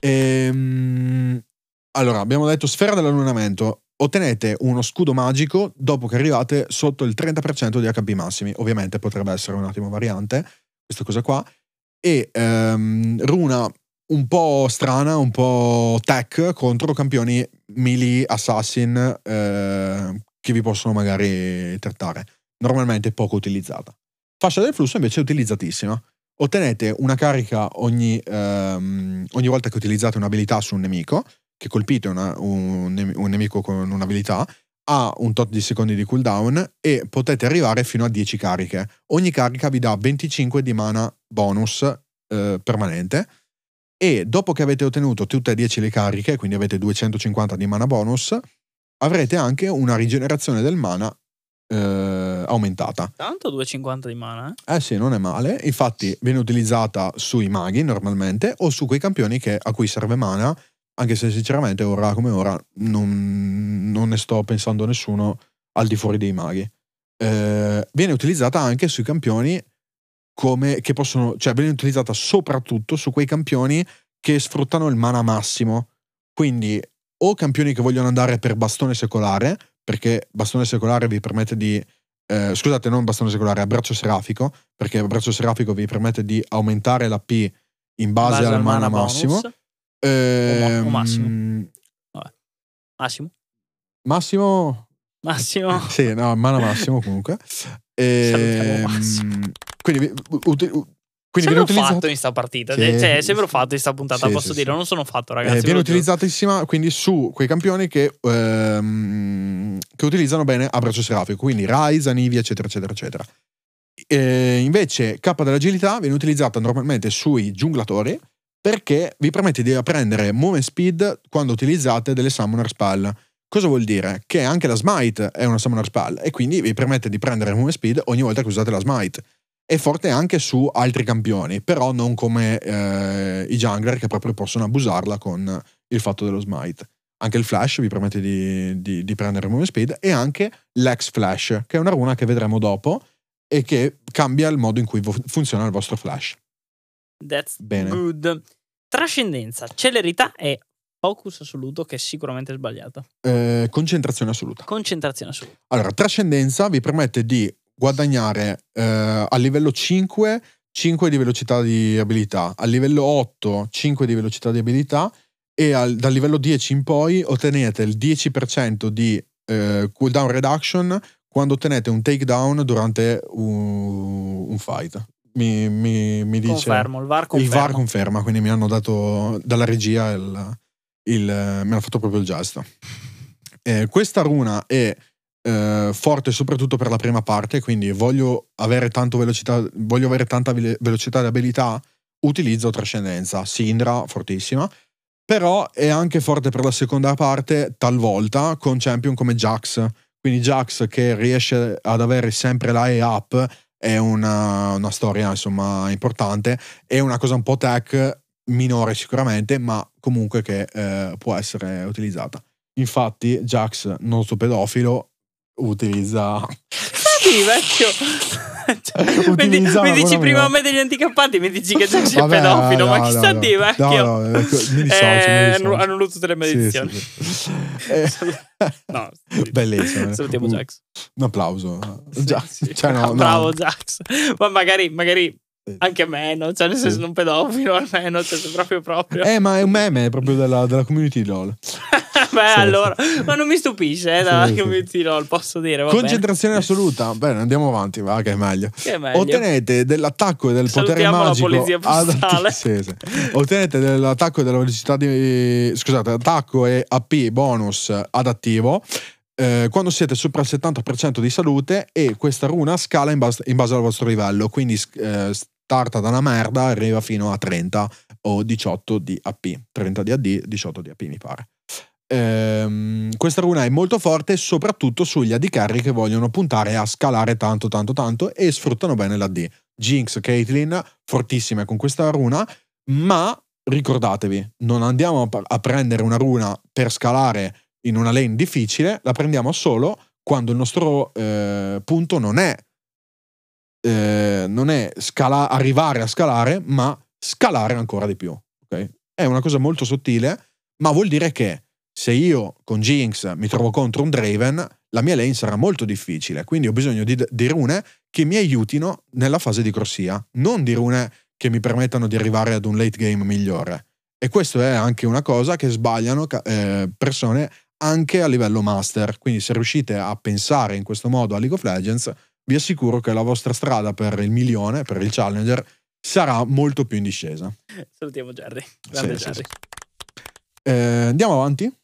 B: Ehm, allora, abbiamo detto sfera dell'allunamento. Ottenete uno scudo magico dopo che arrivate sotto il 30% di HP massimi. Ovviamente potrebbe essere un attimo variante, questa cosa qua. E ehm, runa un po' strana, un po' tech contro campioni melee assassin eh, che vi possono magari trattare. Normalmente poco utilizzata. Fascia del flusso invece è utilizzatissima. Ottenete una carica ogni, ehm, ogni volta che utilizzate un'abilità su un nemico, che colpite una- un, un nemico con un'abilità, ha un tot di secondi di cooldown e potete arrivare fino a 10 cariche. Ogni carica vi dà 25 di mana bonus eh, permanente e dopo che avete ottenuto tutte e 10 le cariche, quindi avete 250 di mana bonus, avrete anche una rigenerazione del mana eh, aumentata.
A: Tanto 250 di mana, eh?
B: Eh sì, non è male. Infatti viene utilizzata sui maghi normalmente o su quei campioni che- a cui serve mana, anche se sinceramente ora come ora non, non ne sto pensando a nessuno al di fuori dei maghi. Eh, viene utilizzata anche sui campioni come che possono, cioè viene utilizzata soprattutto su quei campioni che sfruttano il mana massimo. Quindi o campioni che vogliono andare per bastone secolare, perché bastone secolare vi permette di eh, scusate, non bastone secolare, abbraccio serafico, perché abbraccio serafico vi permette di aumentare l'AP in base, al mana, massimo.
A: bonus.
B: Ehm,
A: o massimo. Massimo.
B: Massimo?
A: Massimo.
B: Sì, no, mana massimo comunque.
A: Salutiamo
B: Ehm,
A: Massimo.
B: quindi quindi
A: Sembro
B: viene utilizzata,
A: fatto in sta partita.
B: Sì,
A: cioè,
B: sì.
A: fatto in sta puntata,
B: Sì,
A: posso
B: sì,
A: dire. Non sono fatto,
B: eh,
A: ragazzi. ve
B: viene utilizzatissima quindi su quei campioni che, ehm, che utilizzano bene abbraccio serafico, quindi Rise, Anivia, eccetera, eccetera, eccetera. Eh, invece K dell'agilità viene utilizzata normalmente sui giunglatori perché vi permette di prendere movement speed quando utilizzate delle summoner spell. Cosa vuol dire? Che anche la smite è una summoner spell e quindi vi permette di prendere movement speed ogni volta che usate la smite. È forte anche su altri campioni, però non come eh, i jungler che proprio possono abusarla con il fatto dello smite. Anche il flash vi permette di, di- di prendere movement speed e anche l'ex flash, che è una runa che vedremo dopo e che cambia il modo in cui funziona il vostro flash.
A: That's
B: Bene.
A: good. Trascendenza, celerità e focus assoluto, che è sicuramente sbagliato.
B: Eh, concentrazione assoluta.
A: Concentrazione assoluta.
B: Allora, trascendenza vi permette di guadagnare eh, a livello 5 5 di velocità di abilità, a livello 8 5 di velocità di abilità e al- dal livello 10 in poi ottenete il 10% di eh, cooldown reduction quando ottenete un takedown durante un, un fight. Mi, mi, mi dice...
A: Confermo, il VAR conferma.
B: Il VAR conferma, quindi mi hanno dato dalla regia il, il, mi hanno fatto proprio il gesto. Eh, questa runa è eh, forte soprattutto per la prima parte, quindi voglio avere, velocità, voglio avere tanta velocità e abilità, utilizzo trascendenza. Sindra, fortissima. Però è anche forte per la seconda parte, talvolta, con champion come Jax. Quindi Jax che riesce ad avere sempre la E up è una, una storia insomma importante. È una cosa un po' tech, minore sicuramente, ma comunque che eh, può essere utilizzata. Infatti, Jax, nostro pedofilo, utilizza.
A: Sì, vecchio. Cioè, mi, mi dici prima a me degli anticappati, mi dici che Jax è pedofilo, no, ma chi no, sta no, di vecchio? No, no, ecco, mi dissocio, eh, mi dissocio. Hanno tutte le maledizioni. Sì, sì, sì. no,
B: bellissimo.
A: Salutiamo Jax.
B: Un applauso.
A: Jax. Cioè, no, Bravo Jax. Ma magari, magari anche meno, cioè nel senso sì. non pedofilo almeno, cioè proprio proprio.
B: Eh, ma è un meme proprio della, della community LOL.
A: Beh, sì, allora, sì. ma non mi stupisce, eh, dalla community LOL, posso dire.
B: Concentrazione
A: bene.
B: assoluta. Bene, andiamo avanti, va, che è meglio.
A: Che è meglio.
B: Ottenete dell'attacco e del
A: Salutiamo
B: potere magico.
A: postale.
B: sì, sì. Ottenete dell'attacco e della velocità di. Scusate, attacco e AP bonus adattivo. Eh, quando siete sopra il 70% di salute e questa runa scala in base, in base al vostro livello, quindi eh, starta da una merda arriva fino a 30 o 18 di AP. 30 di AD, 18 di AP mi pare. Ehm, questa runa è molto forte soprattutto sugli AD carry che vogliono puntare a scalare tanto tanto tanto e sfruttano bene l'AD. Jinx, Caitlyn, fortissime con questa runa, ma ricordatevi, non andiamo a prendere una runa per scalare in una lane difficile, la prendiamo solo quando il nostro eh, punto non è eh, non è scala- arrivare a scalare, ma scalare ancora di più. Okay? È una cosa molto sottile, ma vuol dire che se io con Jinx mi trovo contro un Draven, la mia lane sarà molto difficile. Quindi ho bisogno di, di rune che mi aiutino nella fase di corsia, non di rune che mi permettano di arrivare ad un late game migliore. E questo è anche una cosa che sbagliano eh, persone anche a livello master. Quindi se riuscite a pensare in questo modo a League of Legends, vi assicuro che la vostra strada per il milione, per il challenger, sarà molto più in discesa.
A: Salutiamo Jerry. Sì, Jerry. Sì,
B: sì. Eh, andiamo avanti.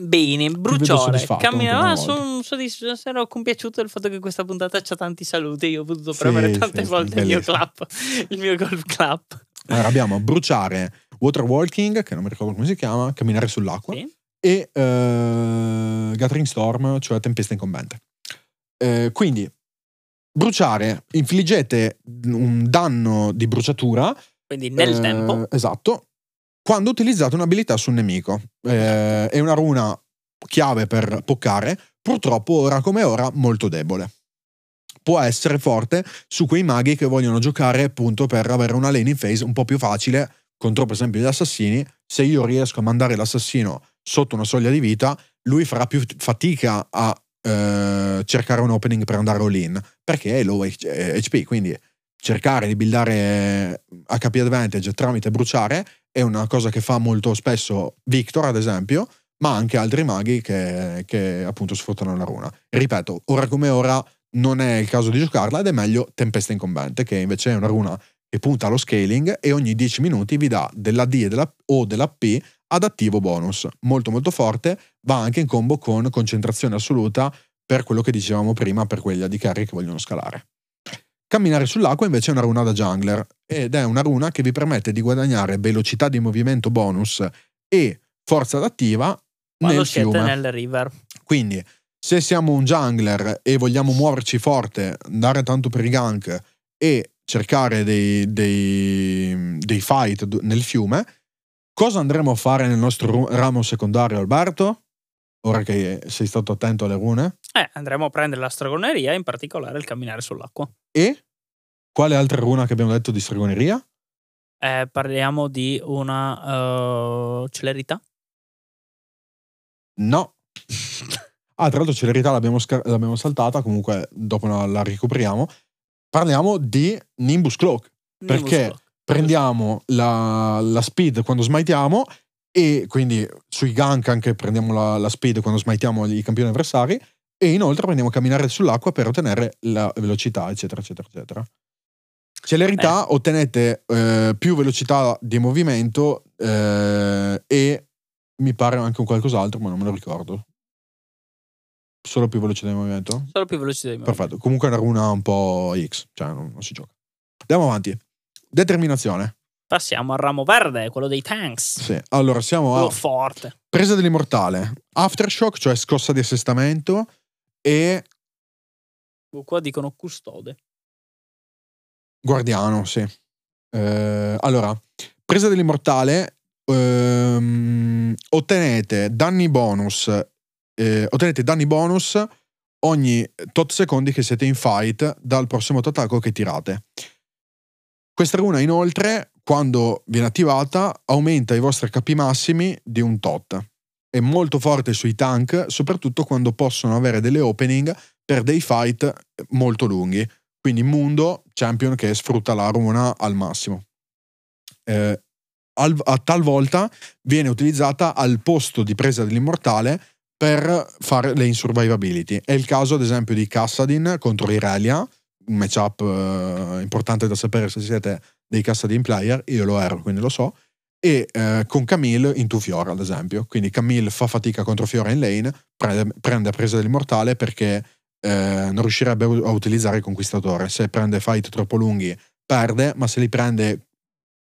A: Bene, bruciore. Camminava, sono soddisfatto, ero compiaciuto del fatto che questa puntata c'ha tanti saluti. Io ho potuto premere tante volte il mio clap, il mio golf clap.
B: Allora abbiamo bruciare, water walking, che non mi ricordo come si chiama, camminare sull'acqua, e uh, gathering storm, cioè tempesta incombente. Uh, quindi bruciare, infliggete un danno di bruciatura.
A: Quindi nel eh, tempo.
B: Esatto. Quando utilizzate un'abilità sul nemico. Eh, è una runa chiave per poccare, purtroppo ora come ora molto debole. Può essere forte su quei maghi che vogliono giocare appunto per avere una lane in phase un po' più facile contro per esempio gli assassini. Se io riesco a mandare l'assassino sotto una soglia di vita, lui farà più fatica a eh, cercare un opening per andare all in perché è low HP, eh, quindi cercare di buildare HP advantage tramite bruciare è una cosa che fa molto spesso Victor ad esempio ma anche altri maghi che, che appunto sfruttano la runa ripeto ora come ora non è il caso di giocarla ed è meglio Tempesta Incombente che invece è una runa che punta allo scaling e ogni 10 minuti vi dà della D della, o della P ad attivo bonus, molto molto forte, va anche in combo con concentrazione assoluta per quello che dicevamo prima per quegli AD carry che vogliono scalare. Camminare sull'acqua invece è una runa da jungler ed è una runa che vi permette di guadagnare velocità di movimento bonus e forza adattiva
A: Quando
B: nel fiume.
A: nel river.
B: Quindi se siamo un jungler e vogliamo muoverci forte, andare tanto per i gank e cercare dei, dei, dei fight nel fiume, Cosa andremo a fare nel nostro ramo secondario, Alberto? Ora che sei stato attento alle rune?
A: Eh, andremo a prendere la stregoneria, in particolare il camminare sull'acqua.
B: E quale altra runa che abbiamo detto di stregoneria?
A: Eh, parliamo di una uh, celerità?
B: No. ah, tra l'altro celerità l'abbiamo, scar- l'abbiamo saltata, comunque dopo la, la ricopriamo. Parliamo di Nimbus Cloak. Nimbus perché Cloak prendiamo la, la speed quando smitiamo e quindi sui gank anche prendiamo la, la speed quando smitiamo i campioni avversari E inoltre aprendiamo a camminare sull'acqua per ottenere la velocità, eccetera, eccetera, eccetera. Celerità,
A: Beh.
B: ottenete eh, più velocità di movimento eh, e mi pare anche un qualcos'altro, ma non me lo ricordo. Solo più velocità di movimento?
A: Solo più velocità di me.
B: Perfetto. Comunque è una runa un po' X, cioè non, non si gioca. Andiamo avanti. Determinazione.
A: Passiamo al ramo verde, quello dei tanks.
B: Sì. Allora, siamo
A: Quello
B: a
A: forte.
B: presa dell'immortale, aftershock, cioè scossa di assestamento e
A: Qua dicono custode.
B: guardiano, sì. Eh, allora, presa dell'immortale, ehm, ottenete danni bonus, eh, ottenete danni bonus ogni tot secondi che siete in fight dal prossimo attacco che tirate. Questa runa inoltre, quando viene attivata, aumenta i vostri HP massimi di un tot. È molto forte sui tank, soprattutto quando possono avere delle opening per dei fight molto lunghi. Quindi Mundo, champion che sfrutta la runa al massimo. Eh, a talvolta viene utilizzata al posto di presa dell'immortale per fare le insurvivability. È il caso, ad esempio, di Cassadin contro Irelia, un matchup eh, importante da sapere se siete dei Cassadin player, io lo ero, quindi lo so, e eh, con Camille in Two Fiora, ad esempio. Quindi Camille fa fatica contro Fiora in lane, prende, prende presa dell'immortale perché eh, non riuscirebbe a utilizzare il conquistatore. Se prende fight troppo lunghi perde, ma se li prende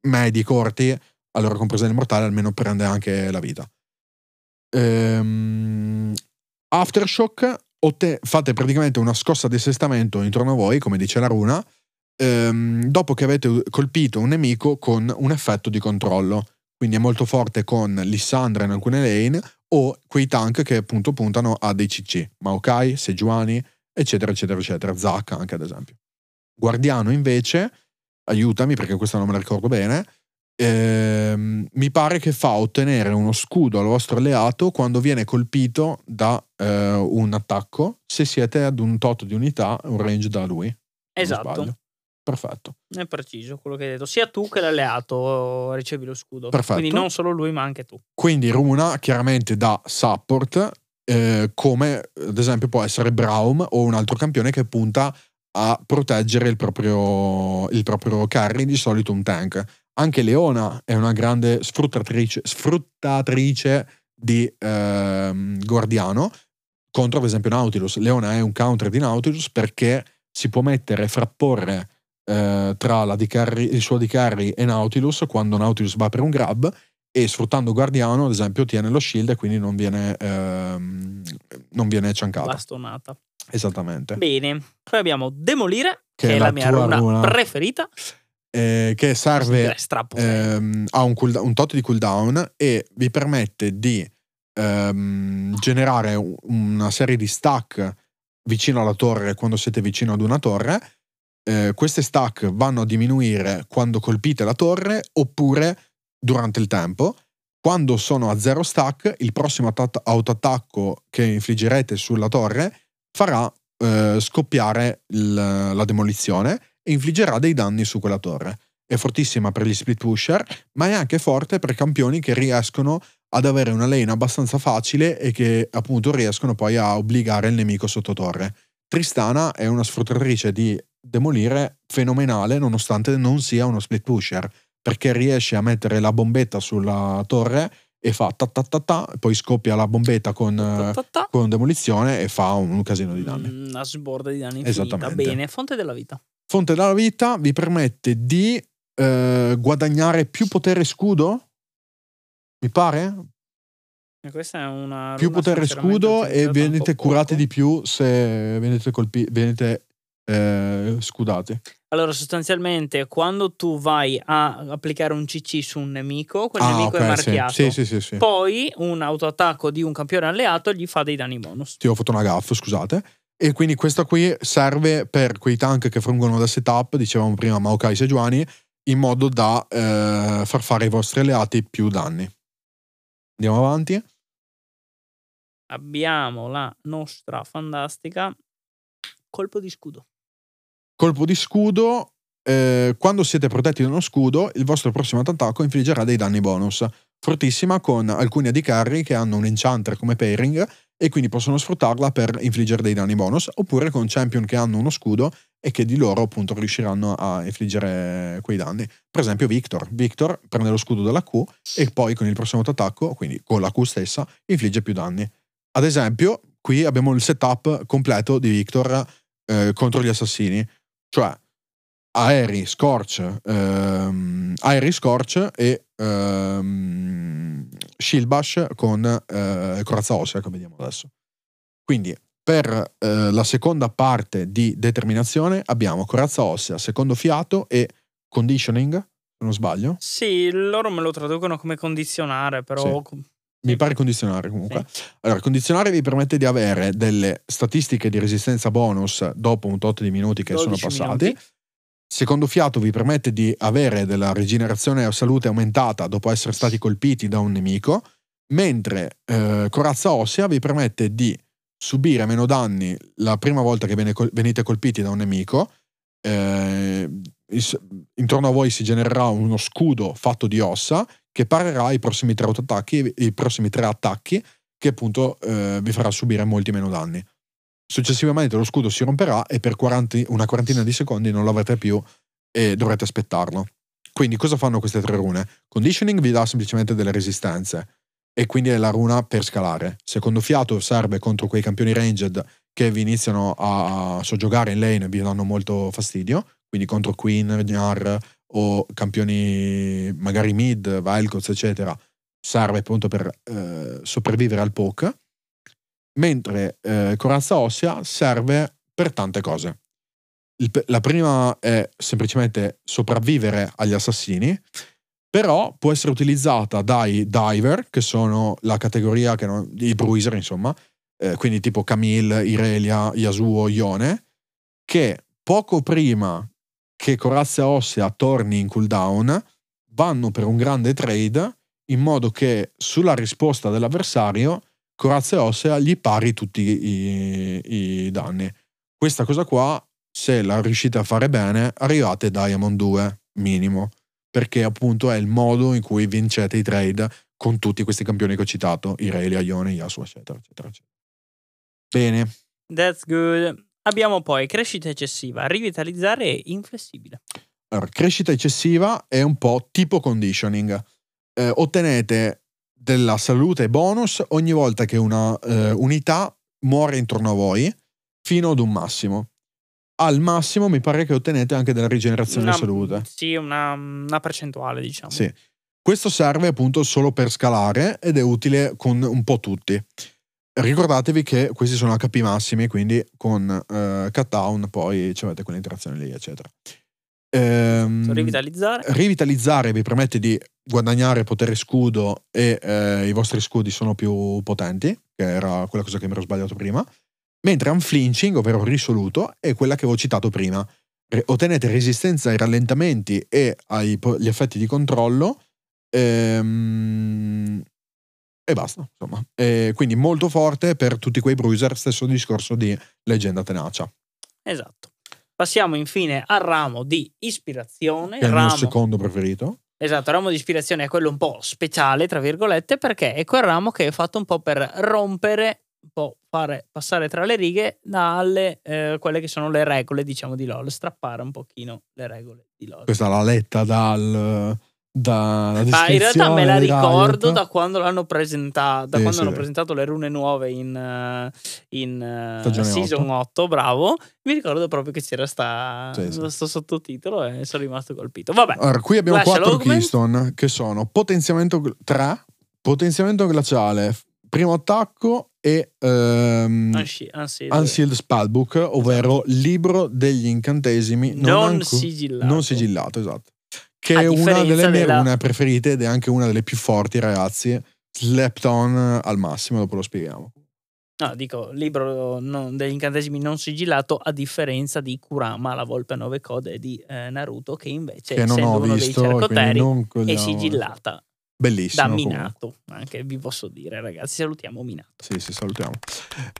B: medi, corti, allora con presa dell'immortale almeno prende anche la vita. Ehm, Aftershock, otte- fate praticamente una scossa di assestamento intorno a voi, come dice la runa, ehm, dopo che avete colpito un nemico con un effetto di controllo. Quindi è molto forte con Lissandra in alcune lane o quei tank che appunto puntano a dei CC, Maokai, Sejuani, eccetera, eccetera, eccetera. Zac anche ad esempio. Guardiano invece, aiutami perché questa non me la ricordo bene, ehm, mi pare che fa ottenere uno scudo al vostro alleato quando viene colpito da eh, un attacco se siete ad un tot di unità, un range da lui.
A: Esatto.
B: Perfetto.
A: È preciso quello che hai detto. Sia tu che l'alleato ricevi lo scudo.
B: Perfetto.
A: Quindi non solo lui, ma anche tu.
B: Quindi Runa chiaramente da support, eh, come ad esempio può essere Braum o un altro campione che punta a proteggere il proprio, il proprio carry, di solito un tank. Anche Leona è una grande sfruttatrice, sfruttatrice di ehm, Guardiano contro ad esempio Nautilus. Leona è un counter di Nautilus perché si può mettere frapporre eh, tra la D-carry- il suo D-carry e Nautilus quando Nautilus va per un grab e sfruttando Guardiano ad esempio tiene lo shield e quindi non viene, ehm, non viene ciancato.
A: Bastonata.
B: Esattamente.
A: Bene. Poi abbiamo Demolire,
B: Che
A: che,
B: è la
A: la mia runa,
B: runa.
A: preferita.
B: Eh, che serve ehm, ha un, coolda- un tot di cooldown e vi permette di ehm, generare un- una serie di stack vicino alla torre quando siete vicino ad una torre. Eh, queste stack vanno a diminuire quando colpite la torre oppure durante il tempo. Quando sono a zero stack, il prossimo atta- autoattacco che infliggerete sulla torre farà eh, scoppiare il- la demolizione e infliggerà dei danni su quella torre. È fortissima per gli split pusher, ma è anche forte per campioni che riescono ad avere una lane abbastanza facile e che appunto riescono poi a obbligare il nemico sotto torre. Tristana è una sfruttatrice di demolire fenomenale nonostante non sia uno split pusher, perché riesce a mettere la bombetta sulla torre e fa ta ta ta ta, e poi scoppia la bombetta con,
A: Ta ta ta.
B: con demolizione e fa un, un casino di danni.
A: Mm, Una sborda di danni infinita.
B: Esattamente.
A: Bene, fonte della vita.
B: Fonte della vita vi permette di eh, guadagnare più potere scudo? Mi pare?
A: E questa è una
B: Più potere scudo e venite curati di più se venite, colpi- venite eh, scudati.
A: Allora, sostanzialmente, quando tu vai a applicare un CC su un nemico, quel
B: Ah,
A: nemico è
B: ok,
A: marchiato.
B: sì. Sì, sì, sì, sì.
A: Poi un autoattacco di un campione alleato gli fa dei danni bonus.
B: Ti ho fatto una gaffa, scusate. E quindi questa qui serve per quei tank che fungono da setup, dicevamo prima Maokai Sejuani, in modo da eh, far fare ai vostri alleati più danni. Andiamo avanti.
A: Abbiamo la nostra fantastica colpo di scudo.
B: Colpo di scudo, eh, quando siete protetti da uno scudo, il vostro prossimo attacco infliggerà dei danni bonus. Fortissima con alcuni AD carry che hanno un enchanter come pairing e quindi possono sfruttarla per infliggere dei danni bonus, oppure con champion che hanno uno scudo e che di loro appunto riusciranno a infliggere quei danni. Per esempio Victor. Victor prende lo scudo della Q e poi con il prossimo attacco, quindi con la Q stessa, infligge più danni. Ad esempio, qui abbiamo il setup completo di Victor eh, contro gli assassini, cioè aerei, scorch, ehm, aerei, scorch e ehm, shield bash con eh, corazza ossea, come vediamo adesso. Quindi per eh, la seconda parte di determinazione abbiamo corazza ossea, secondo fiato e conditioning, se non sbaglio.
A: Sì, loro me lo traducono come condizionare, però...
B: Sì. Mi pare condizionare comunque. Sì. Allora, condizionare vi permette di avere delle statistiche di resistenza bonus dopo un tot di minuti che sono passati. Minuti. Secondo fiato vi permette di avere della rigenerazione a salute aumentata dopo essere stati colpiti da un nemico, mentre eh, corazza ossea vi permette di subire meno danni la prima volta che venite colpiti da un nemico. Eh, intorno a voi si genererà uno scudo fatto di ossa che parerà i prossimi tre attacchi, i prossimi tre attacchi che appunto eh, vi farà subire molti meno danni. Successivamente lo scudo si romperà e per 40, una quarantina di secondi non lo avrete più e dovrete aspettarlo. Quindi cosa fanno queste tre rune? Conditioning vi dà semplicemente delle resistenze e quindi è la runa per scalare. Secondo fiato serve contro quei campioni ranged che vi iniziano a soggiogare in lane e vi danno molto fastidio, quindi contro Queen, Gnar o campioni magari mid, Vilcoz eccetera, serve appunto per eh, sopravvivere al poke, mentre eh, Corazza Ossea serve per tante cose. Il, la prima è semplicemente sopravvivere agli assassini, però può essere utilizzata dai diver, che sono la categoria, che non, i bruiser insomma, eh, quindi tipo Camille, Irelia, Yasuo, Ione, che poco prima che Corazza Ossea torni in cooldown, vanno per un grande trade in modo che sulla risposta dell'avversario Corazza Ossea gli pari tutti i, i danni. Questa cosa qua, se la riuscite a fare bene, arrivate a Diamond 2 minimo perché appunto è il modo in cui vincete i trade con tutti questi campioni che ho citato, Irelia, Ione, Yasuo, eccetera, eccetera, eccetera. Bene.
A: That's good. Abbiamo poi crescita eccessiva, rivitalizzare e inflessibile.
B: Allora, crescita eccessiva è un po' tipo conditioning. Eh, ottenete della salute bonus ogni volta che una eh, unità muore intorno a voi fino ad un massimo al massimo mi pare che ottenete anche della rigenerazione
A: una,
B: di salute.
A: Sì, una, una, percentuale, diciamo.
B: Sì. Questo serve appunto solo per scalare ed è utile con un po' tutti. Ricordatevi che questi sono HP massimi, quindi con uh, cut down poi avete quell'interazione lì, eccetera.
A: Ehm, rivitalizzare.
B: Rivitalizzare vi permette di guadagnare potere scudo e eh, i vostri scudi sono più potenti, che era quella cosa che mi ero sbagliato prima mentre unflinching, ovvero risoluto, è quella che ho citato prima. Ottenete resistenza ai rallentamenti e agli effetti di controllo ehm, e basta, insomma. E quindi molto forte per tutti quei bruiser, stesso discorso di leggenda tenacia.
A: Esatto. Passiamo infine al ramo di ispirazione.
B: Che è il
A: ramo...
B: mio secondo preferito.
A: Esatto, il ramo di ispirazione è quello un po' speciale, tra virgolette, perché è quel ramo che è fatto un po' per rompere un po' fare passare tra le righe dalle eh, quelle che sono le regole, diciamo, di LOL, strappare un pochino le regole di LOL.
B: Questa l'ha letta dal da
A: Ma in realtà me la ricordo Riot. da quando l'hanno presentata, da sì, quando sì, hanno presentato le rune nuove in, eh, in uh, Season 8. 8. bravo. Mi ricordo proprio che c'era sta, sì, questo sottotitolo e sono rimasto colpito. Vabbè.
B: Allora, qui abbiamo quattro keystone che sono potenziamento 3, potenziamento glaciale, primo attacco e um, Unsealed. Unsealed Spellbook, ovvero esatto. libro degli incantesimi
A: non, non anco, sigillato.
B: Non sigillato, esatto. Che è una delle mie della... rune preferite ed è anche una delle più forti, ragazzi. Slept on al massimo, dopo lo spieghiamo.
A: No, dico, libro non, degli incantesimi non sigillato, a differenza di Kurama, la volpe a nove code di eh, Naruto, che invece, che essendo uno visto, dei cercoteri, è sigillata.
B: Bellissimo.
A: da
B: comunque.
A: Minato, anche vi posso dire, ragazzi. Salutiamo Minato.
B: Sì, sì, salutiamo.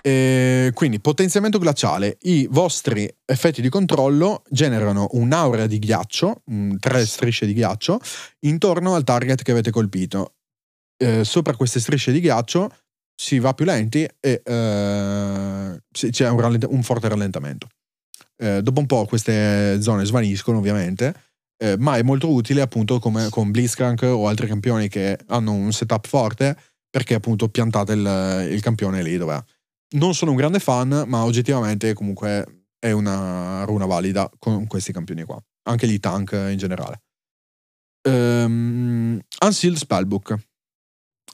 B: Eh, quindi, potenziamento glaciale. I vostri effetti di controllo generano un'aurea di ghiaccio, mm, tre strisce di ghiaccio, intorno al target che avete colpito. Eh, sopra queste strisce di ghiaccio si va più lenti e eh, c'è un, rallent- un forte rallentamento. Eh, dopo un po' queste zone svaniscono, ovviamente, eh, ma è molto utile appunto come con Blitzcrank o altri campioni che hanno un setup forte perché appunto piantate il, il campione lì dov'è. Non sono un grande fan, ma oggettivamente comunque è una runa valida con questi campioni qua. Anche gli tank in generale. Ehm, Unsealed Spellbook.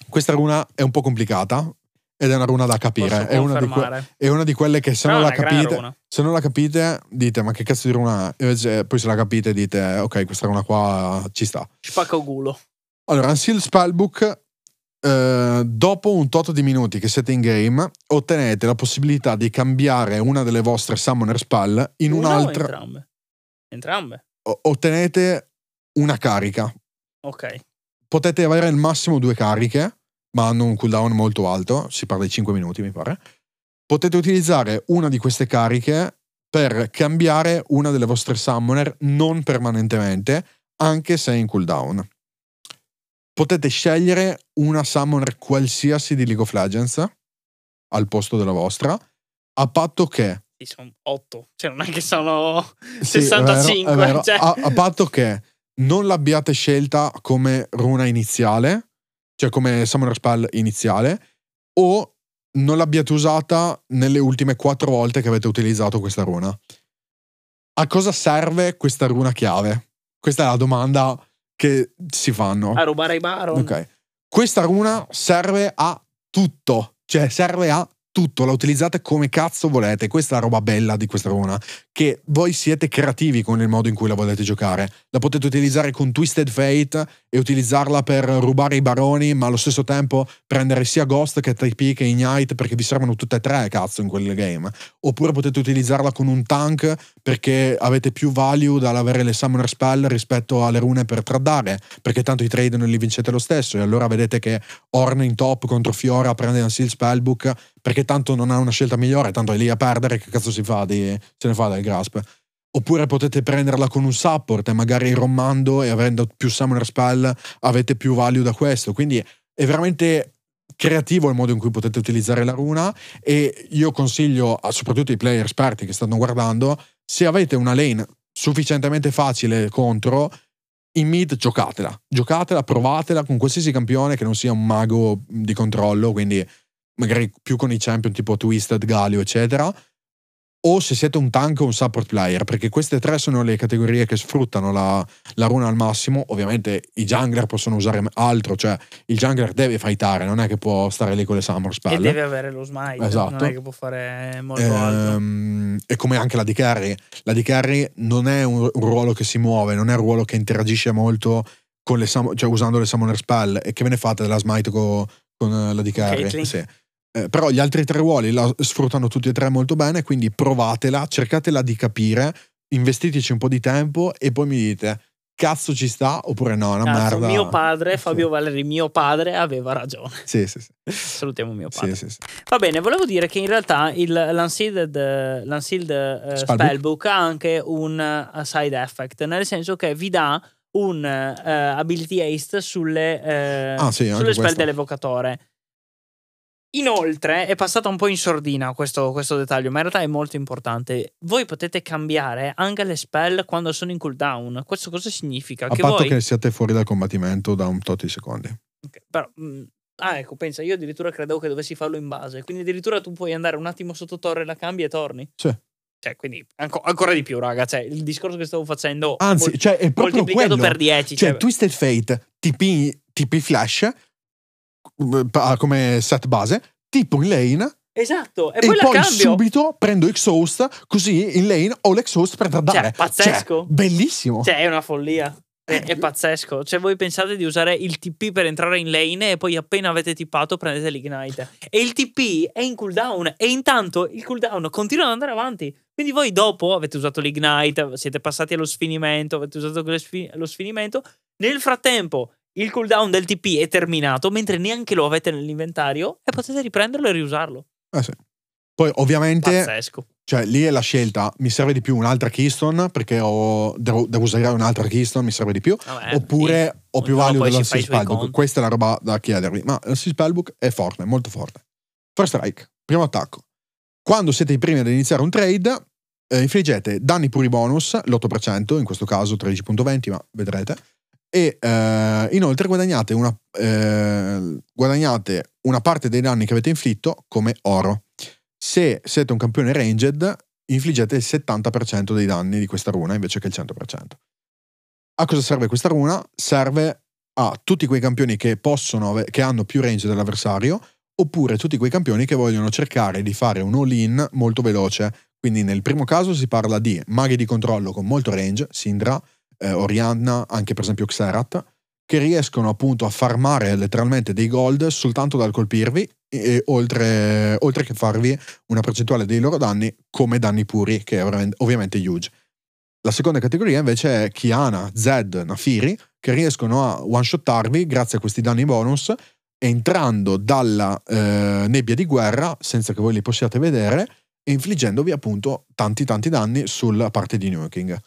B: Questa runa è un po' complicata ed è una runa da capire.
A: Posso
B: È una, di que- è una di quelle che se non la capite, se non la capite, dite ma che cazzo di runa è? Invece poi se la capite dite ok, questa runa qua ci sta.
A: Spacca culo.
B: Allora, Unsealed Spellbook, eh, dopo un tot di minuti che siete in game, ottenete la possibilità di cambiare una delle vostre Summoner Spell in
A: Una
B: un'altra.
A: entrambe? Entrambe.
B: o- ottenete una carica.
A: Ok.
B: Potete avere al massimo due cariche, ma hanno un cooldown molto alto, si parla di 5 minuti mi pare. Potete utilizzare una di queste cariche per cambiare una delle vostre summoner non permanentemente, anche se è in cooldown. Potete scegliere una summoner qualsiasi di League of Legends al posto della vostra, a patto che
A: Sì, sono 8. Cioè, non è che sono
B: Sì, è vero,
A: 65.
B: è vero.
A: cioè.
B: A, a patto che non l'abbiate scelta come runa iniziale, cioè come Summoner Spell iniziale, o non l'abbiate usata nelle ultime quattro volte che avete utilizzato questa runa. A cosa serve questa runa chiave? Questa è la domanda che si fanno.
A: A rubare i baron.
B: Ok. Questa runa serve a tutto, cioè serve a tutto, la utilizzate come cazzo volete. Questa è la roba bella di questa runa, che voi siete creativi con il modo in cui la volete giocare. La potete utilizzare con Twisted Fate e utilizzarla per rubare i baroni, ma allo stesso tempo prendere sia Ghost che TP che Ignite perché vi servono tutte e tre cazzo in quel game. Oppure potete utilizzarla con un tank perché avete più value dall'avere le Summoner Spell rispetto alle rune per tradare, perché tanto i trade non li vincete lo stesso e allora vedete che Orn in top contro Fiora prende un Seal Spellbook perché tanto non ha una scelta migliore, tanto è lì a perdere, che cazzo si fa di, se ne fa del grasp. Oppure potete prenderla con un support e magari rommando e avendo più Summoner Spell avete più value da questo. Quindi è veramente creativo il modo in cui potete utilizzare la runa e io consiglio soprattutto ai player esperti che stanno guardando se avete una lane sufficientemente facile contro in mid giocatela giocatela provatela con qualsiasi campione che non sia un mago di controllo quindi magari più con i champion tipo Twisted, Galio eccetera o se siete un tank o un support player perché queste tre sono le categorie che sfruttano la, la runa al massimo ovviamente i jungler possono usare altro cioè il jungler deve fightare non è che può stare lì con le summer
A: E
B: spell
A: deve avere lo smite.
B: Esatto.
A: Non è che può fare molto altro.
B: Ehm, e come anche la di carry. La di carry non è un, ruolo che si muove, non è un ruolo che interagisce molto con le cioè usando le summoner spell. E che ve ne fate della smite co- con eh, la di carry?
A: Caitlyn.
B: Sì. Eh, però gli altri tre ruoli la sfruttano tutti e tre molto bene, quindi provatela, cercatela di capire, investiteci un po' di tempo e poi mi dite cazzo ci sta oppure no, una
A: Cazzo,
B: merda.
A: mio padre,
B: Sì.
A: Fabio Valeri, mio padre, aveva ragione.
B: Sì, sì, sì.
A: Salutiamo mio padre.
B: sì, sì, sì.
A: Va bene, volevo dire che in realtà il l'Unsealed, eh, l'Unsealed, eh,
B: Spellbook.
A: Spellbook ha anche un eh, side effect, nel senso che vi dà un eh, ability haste sulle, eh,
B: Ah, sì,
A: sulle spell
B: questo.
A: dell'evocatore. Inoltre è passata un po' in sordina questo, questo dettaglio, ma in realtà è molto importante. Voi potete cambiare anche le spell quando sono in cooldown. Questo cosa significa?
B: A
A: che
B: patto
A: voi...
B: che siate fuori dal combattimento da un tot di secondi.
A: Ok, però, mh, ah, ecco, pensa, io addirittura credevo che dovessi farlo in base. Quindi addirittura tu puoi andare un attimo sotto torre, la cambi e torni.
B: Sì.
A: Cioè, quindi anco- ancora di più, raga. Cioè, il discorso che stavo facendo.
B: Anzi,
A: mol-
B: cioè, è proprio
A: moltiplicato
B: quello.
A: per 10.
B: Cioè,
A: Cioè,
B: Twisted Fate, TP, TP Flash, come set base, tipo in lane,
A: esatto. E,
B: e,
A: poi
B: poi subito prendo Exhaust, così in lane ho l'Exhaust per tradare.
A: Cioè, pazzesco.
B: bellissimo.
A: Cioè, è una follia. È, è pazzesco. Cioè, voi pensate di usare il TP per entrare in lane e poi appena avete tippato prendete l'ignite. E il TP è in cooldown e intanto il cooldown continua ad andare avanti. Quindi voi dopo avete usato l'ignite, siete passati allo sfinimento, avete usato lo sfinimento. Nel frattempo il cooldown del TP è terminato mentre neanche lo avete nell'inventario e potete riprenderlo e riusarlo.
B: Eh sì. Poi ovviamente,
A: Pazzesco.
B: cioè lì è la scelta, mi serve di più un'altra keystone perché ho, devo, devo usare un'altra keystone, mi serve di più.
A: Vabbè,
B: Oppure ho più value dello Sea Spellbook. Questa è la roba da chiedervi. Ma lo Sea Spellbook è forte, molto forte. First strike, primo attacco. Quando siete i primi ad iniziare un trade, eh, infliggete danni puri bonus, l'8%, in questo caso 13.20, ma vedrete. E eh, inoltre guadagnate una, eh, guadagnate una parte dei danni che avete inflitto come oro. Se siete un campione ranged, infliggete il 70% dei danni di questa runa invece che il 100%. A cosa serve questa runa? Serve a tutti quei campioni che possono, che hanno più range dell'avversario, oppure tutti quei campioni che vogliono cercare di fare un all-in molto veloce. Quindi nel primo caso si parla di maghi di controllo con molto range, Syndra, eh, Orianna, anche per esempio Xerath, che riescono appunto a farmare letteralmente dei gold soltanto dal colpirvi, e, oltre, oltre che farvi una percentuale dei loro danni come danni puri, che è ovviamente- huge. La seconda categoria invece è Kiana, Zed, Nafiri, che riescono a one-shottarvi grazie a questi danni bonus, entrando dalla eh, nebbia di guerra senza che voi li possiate vedere e infliggendovi appunto tanti tanti danni sulla parte di nuking.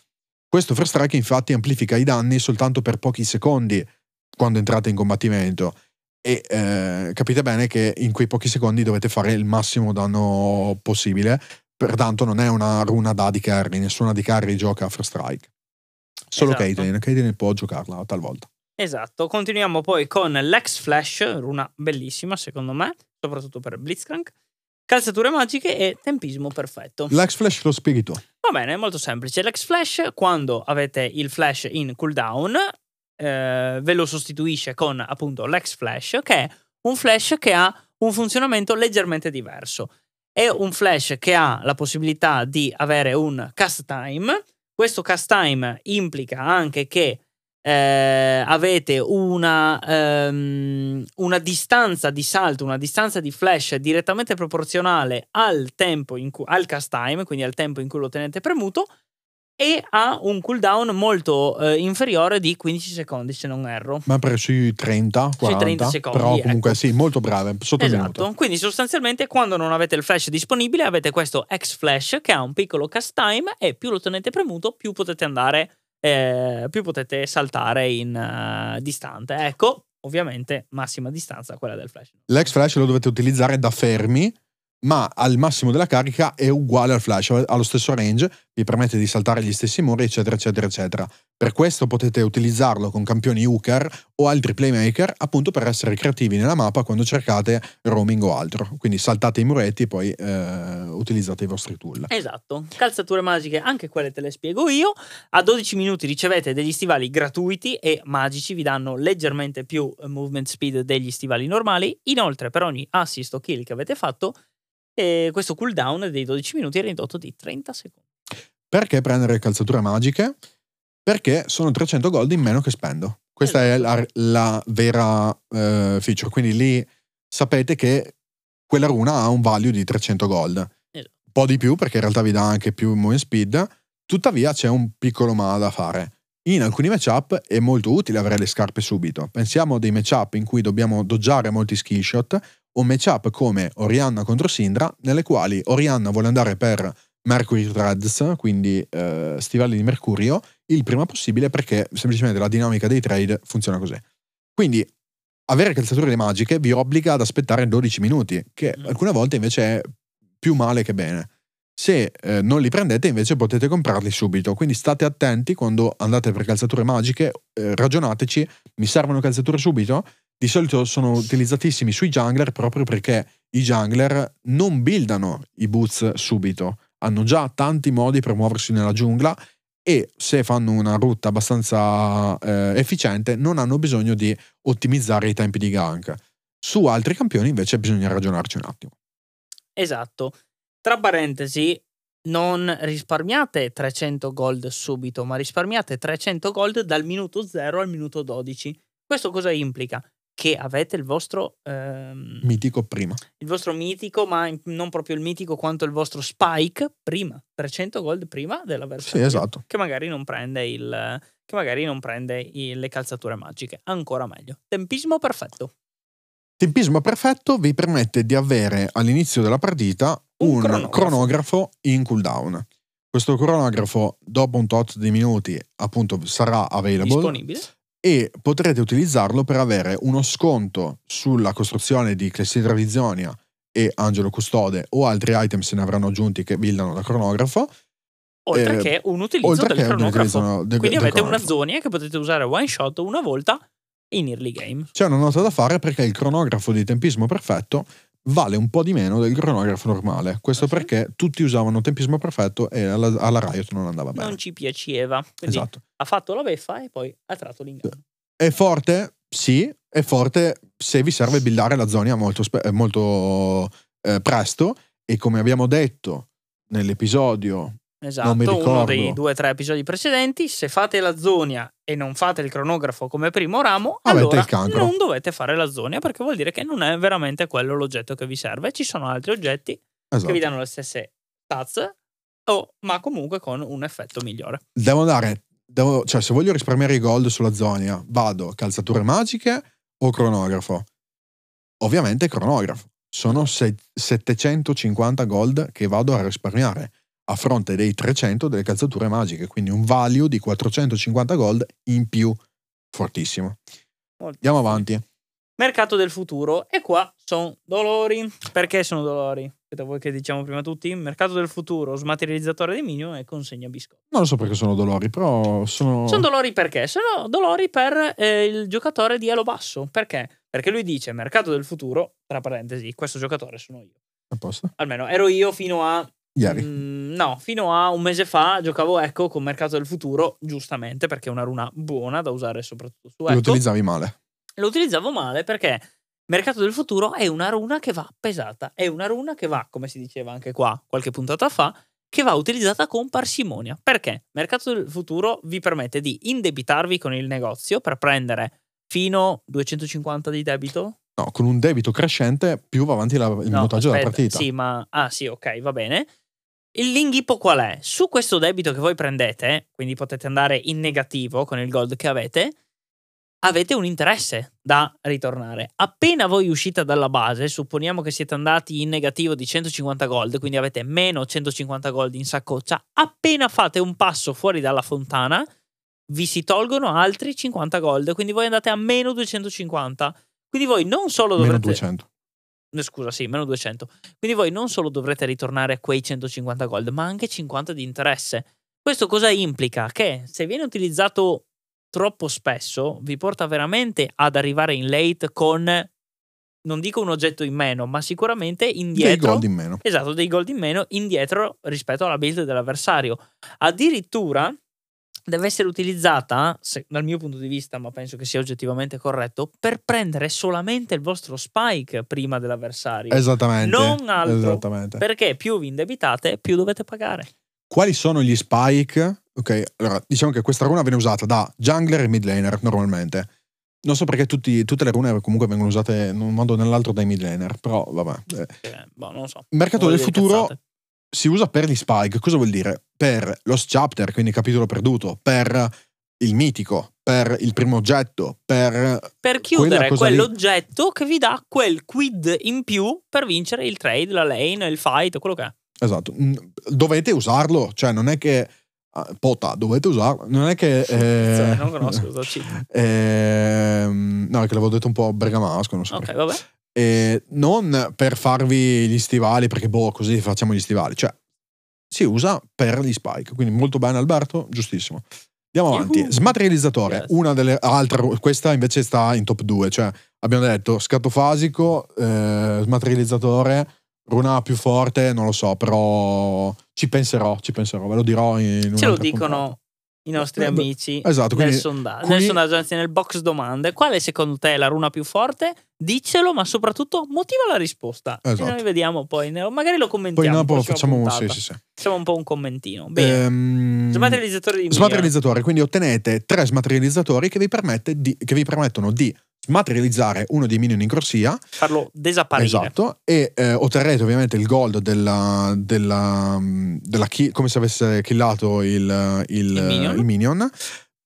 B: Questo first strike infatti amplifica i danni soltanto per pochi secondi quando entrate in combattimento e eh, capite bene che in quei pochi secondi dovete fare il massimo danno possibile, pertanto non è una runa da AD carry, nessuna di carry gioca a first strike. Solo
A: Esatto.
B: Caitlyn, Caitlyn può giocarla talvolta.
A: Esatto, continuiamo poi con l'X Flash, runa bellissima secondo me, soprattutto per Blitzcrank, calzature magiche e tempismo perfetto.
B: L'X Flash lo spieghi tu.
A: Va bene, è molto semplice. L'X Flash, quando avete il flash in cooldown, eh, ve lo sostituisce con appunto l'X Flash, che è un flash che ha un funzionamento leggermente diverso. È un flash che ha la possibilità di avere un cast time. Questo cast time implica anche che eh, avete una, ehm, una distanza di salto, una distanza di flash direttamente proporzionale al tempo in cui, al cast time, quindi al tempo in cui lo tenete premuto, e ha un cooldown molto eh, inferiore di 15 secondi, se non erro.
B: Ma per sui 30, 40,
A: 30 secondi,
B: però comunque
A: ecco.
B: sì, molto brave, sotto.
A: Esatto, quindi sostanzialmente quando non avete il flash disponibile avete questo X Flash che ha un piccolo cast time e più lo tenete premuto più potete andare, eh, più potete saltare in eh, distante. Ecco, ovviamente massima distanza quella del flash.
B: L'ex flash lo dovete utilizzare da fermi, ma al massimo della carica è uguale al flash, ha lo stesso range, vi permette di saltare gli stessi muri, eccetera, eccetera, eccetera. Per questo potete utilizzarlo con campioni hooker o altri playmaker, appunto per essere creativi nella mappa quando cercate roaming o altro. Quindi saltate i muretti e poi eh, utilizzate i vostri tool.
A: Esatto, calzature magiche, anche quelle te le spiego io. A 12 minuti ricevete degli stivali gratuiti e magici, vi danno leggermente più eh, movement speed degli stivali normali. Inoltre, per ogni assist o kill che avete fatto, eh, questo cooldown dei 12 minuti è ridotto di 30 secondi.
B: Perché prendere calzature magiche? Perché sono 300 gold in meno che spendo. Questa è la, la vera eh, feature. Quindi lì sapete che quella runa ha un value di 300 gold.
A: Esatto.
B: Un po' di più perché in realtà vi dà anche più movement speed. Tuttavia c'è un piccolo ma da fare. In alcuni matchup è molto utile avere le scarpe subito. Pensiamo a dei matchup in cui dobbiamo doggiare molti skill shot o matchup come Orianna contro Syndra, nelle quali Orianna vuole andare per Mercury Threads, quindi eh, stivali di Mercurio, il prima possibile perché semplicemente la dinamica dei trade funziona così. Quindi avere calzature magiche vi obbliga ad aspettare 12 minuti, che
A: Mm.
B: alcune volte invece è più male che bene. Se eh, non li prendete invece potete comprarli subito, quindi state attenti quando andate per calzature magiche, eh, ragionateci, mi servono calzature subito? Di solito sono utilizzatissimi sui jungler proprio perché i jungler non buildano i boots subito, hanno già tanti modi per muoversi nella giungla e se fanno una rotta abbastanza eh, efficiente non hanno bisogno di ottimizzare i tempi di gank. Su altri campioni invece bisogna ragionarci un attimo.
A: Esatto. Tra parentesi, non risparmiate 300 gold subito, ma risparmiate 300 gold dal minuto 0 al minuto 12. Questo cosa implica? Che avete il vostro, ehm,
B: Mitico prima.
A: il vostro mitico, ma non proprio il mitico quanto il vostro spike prima. 300 gold prima della
B: Sì,
A: versione.
B: esatto.
A: Che magari non prende il. che magari non prende i- le calzature magiche. Ancora meglio. Tempismo perfetto.
B: Tempismo perfetto vi permette di avere all'inizio della partita
A: Un
B: un,
A: cronografo.
B: cronografo. in cooldown. Questo cronografo, dopo un tot di minuti, appunto sarà available
A: Disponibile.
B: E potrete utilizzarlo per avere uno sconto sulla costruzione di Clessidra Vizionia e Angelo Custode o altri item se ne avranno aggiunti che buildano da cronografo.
A: Oltre
B: Eh,
A: che un utilizzo
B: oltre
A: del
B: che un
A: cronografo.
B: utilizzo del-
A: Quindi
B: del
A: avete una zonia che potete usare one shot una volta in early game.
B: C'è una nota da fare perché il cronografo di tempismo perfetto vale un po' di meno del cronografo normale. Questo
A: sì?
B: perché tutti usavano tempismo perfetto e alla, alla Riot non andava bene.
A: Non ci piaceva.
B: Esatto.
A: ha fatto la beffa e poi ha tratto l'inganno.
B: È forte? Sì, è forte se vi serve buildare la zona molto, molto eh, presto e come abbiamo detto nell'episodio
A: Esatto, uno dei due o tre episodi precedenti. Se fate la zonia e non fate il cronografo come primo ramo,
B: Avete
A: allora non dovete fare la zonia perché vuol dire che non è veramente quello l'oggetto che vi serve. Ci sono altri oggetti che
B: esatto.
A: vi danno le stesse stats, o, ma comunque con un effetto migliore.
B: devo dare devo- cioè se voglio risparmiare i gold sulla zona vado calzature magiche o cronografo ovviamente cronografo sono se- 750 gold che vado a risparmiare a fronte dei 300 delle calzature magiche quindi un value di 450 gold in più fortissimo
A: Molto
B: andiamo avanti
A: Mercato del futuro. E qua sono dolori. Perché sono dolori? Aspetta, voi che diciamo prima tutti. Mercato del futuro, smaterializzatore di minion e consegna biscotti.
B: non lo so perché sono dolori però sono,
A: Sono dolori perché? Sono dolori per eh, il giocatore di elo basso. Perché? Perché lui dice mercato del futuro, tra parentesi, questo giocatore sono io.
B: a posto
A: Almeno ero io fino a...
B: ieri
A: mm, no, fino a un mese fa giocavo Echo con mercato del futuro, giustamente, perché è una runa buona da usare soprattutto su
B: lo
A: Echo.
B: utilizzavi male
A: Lo utilizzavo male perché mercato del futuro è una runa che va pesata. È una runa che va, come si diceva anche qua qualche puntata fa, che va utilizzata con parsimonia. Perché? Mercato del futuro vi permette di indebitarvi con il negozio per prendere fino 250 di debito.
B: no con un debito crescente più va avanti la- il
A: No,
B: minutaggio della
A: aspetta,
B: partita
A: Sì, ma... Ah sì, ok, va bene. Il l'inghippo qual è? Su questo debito che voi prendete, quindi potete andare in negativo con il gold che avete, avete un interesse da ritornare. Appena voi uscite dalla base, supponiamo che siete andati in negativo di 150 gold, quindi avete meno 150 gold in saccoccia, appena fate un passo fuori dalla fontana, vi si tolgono altri 50 gold, quindi voi andate a meno 250. Quindi voi non solo
B: meno
A: dovrete...
B: 200
A: Eh, Scusa, sì, meno 200. Quindi voi non solo dovrete ritornare quei 150 gold, ma anche 50 di interesse. Questo cosa implica? Che se viene utilizzato troppo spesso, vi porta veramente ad arrivare in late con, non dico un oggetto in meno, ma sicuramente
B: dei
A: indietro.
B: gold in meno
A: Esatto, dei gold in meno indietro rispetto alla build dell'avversario. Addirittura deve essere utilizzata, se- dal mio punto di vista, ma penso che sia oggettivamente corretto, per prendere solamente il vostro spike prima dell'avversario.
B: Esattamente.
A: Non altro.
B: Esattamente.
A: Perché più vi indebitate, più dovete pagare.
B: Quali sono gli spike? Ok, allora diciamo che questa runa viene usata da jungler e mid laner normalmente. Non so perché tutti- tutte le rune comunque vengono usate in un modo o nell'altro dai mid laner, però vabbè. Eh,
A: Eh, boh, non so.
B: Mercato del
A: voglio dire
B: futuro
A: cazzate.
B: Si usa per gli spike. Cosa vuol dire? Per Lost Chapter, quindi capitolo perduto, per il mitico, per il primo oggetto, per...
A: Per chiudere
B: cosa lì-
A: quell'oggetto che vi dà quel quid in più per vincere il trade, la lane, il fight, quello che è.
B: Esatto. Mm, Dovete usarlo, cioè non è che... ah, Pota, dovete usarlo. Non è che... eh,
A: Cioè, non conosco cosa ci.
B: Ehm, no, è che l'avevo detto un po' bergamasco, non so
A: Ok,
B: perché.
A: vabbè.
B: Eh, non per farvi gli stivali, perché boh, così facciamo gli stivali. Cioè, si usa per gli spike. Quindi molto bene, Alberto, giustissimo. Andiamo avanti. Smaterializzatore,
A: Yes.
B: una delle altre, questa invece sta in top 2. Cioè, abbiamo detto scatto fasico, eh, smaterializzatore, runa più forte, non lo so, però ci penserò, ci penserò, ve lo dirò in
A: Ce lo dicono
B: puntata.
A: i nostri
B: Eh,
A: amici
B: esatto,
A: nel,
B: quindi-
A: sondaggio,
B: quindi-
A: nel sondaggio, anzi nel box domande. Quale secondo te è la runa più forte? Diccelo, ma soprattutto motiva la risposta.
B: Esatto.
A: E noi vediamo poi, magari lo
B: Poi
A: commentiamo.
B: dopo
A: prossima
B: facciamo,
A: puntata.
B: sì, sì, sì.
A: Facciamo un po' un commentino. Bene.
B: Ehm,
A: Smaterializzatore di.
B: Smaterializzatore, quindi ottenete tre smaterializzatori che vi, di- che vi permettono di smaterializzare uno dei minion in corsia.
A: farlo desapparire.
B: Esatto. E eh, otterrete ovviamente il gold della, della, della kill, come se avesse killato il, il-
A: Il minion.
B: il minion.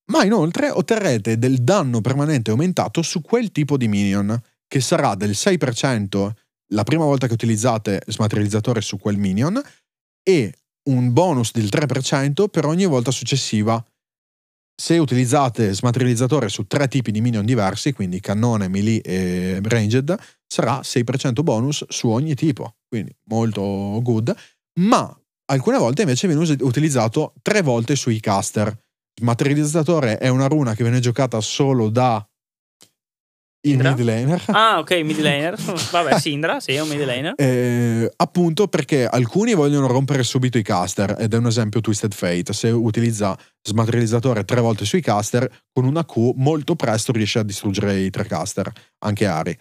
B: ma inoltre otterrete del danno permanente aumentato su quel tipo di minion, che sarà del 6% la prima volta che utilizzate smaterializzatore su quel minion e un bonus del 3% per ogni volta successiva. Se utilizzate smaterializzatore su tre tipi di minion diversi, quindi cannone, melee e ranged, sarà 6% bonus su ogni tipo, quindi molto good, ma alcune volte invece viene utilizzato tre volte sui caster. Smaterializzatore è una runa che viene giocata solo da il mid laner.
A: Ah, ok, mid laner. Vabbè, Sindra, sì, è un mid laner.
B: Eh, appunto perché alcuni vogliono rompere subito i caster, ed è un esempio Twisted Fate. Se utilizza smaterializzatore tre volte sui caster, con una Q molto presto riesce a distruggere i tre caster, anche Ari.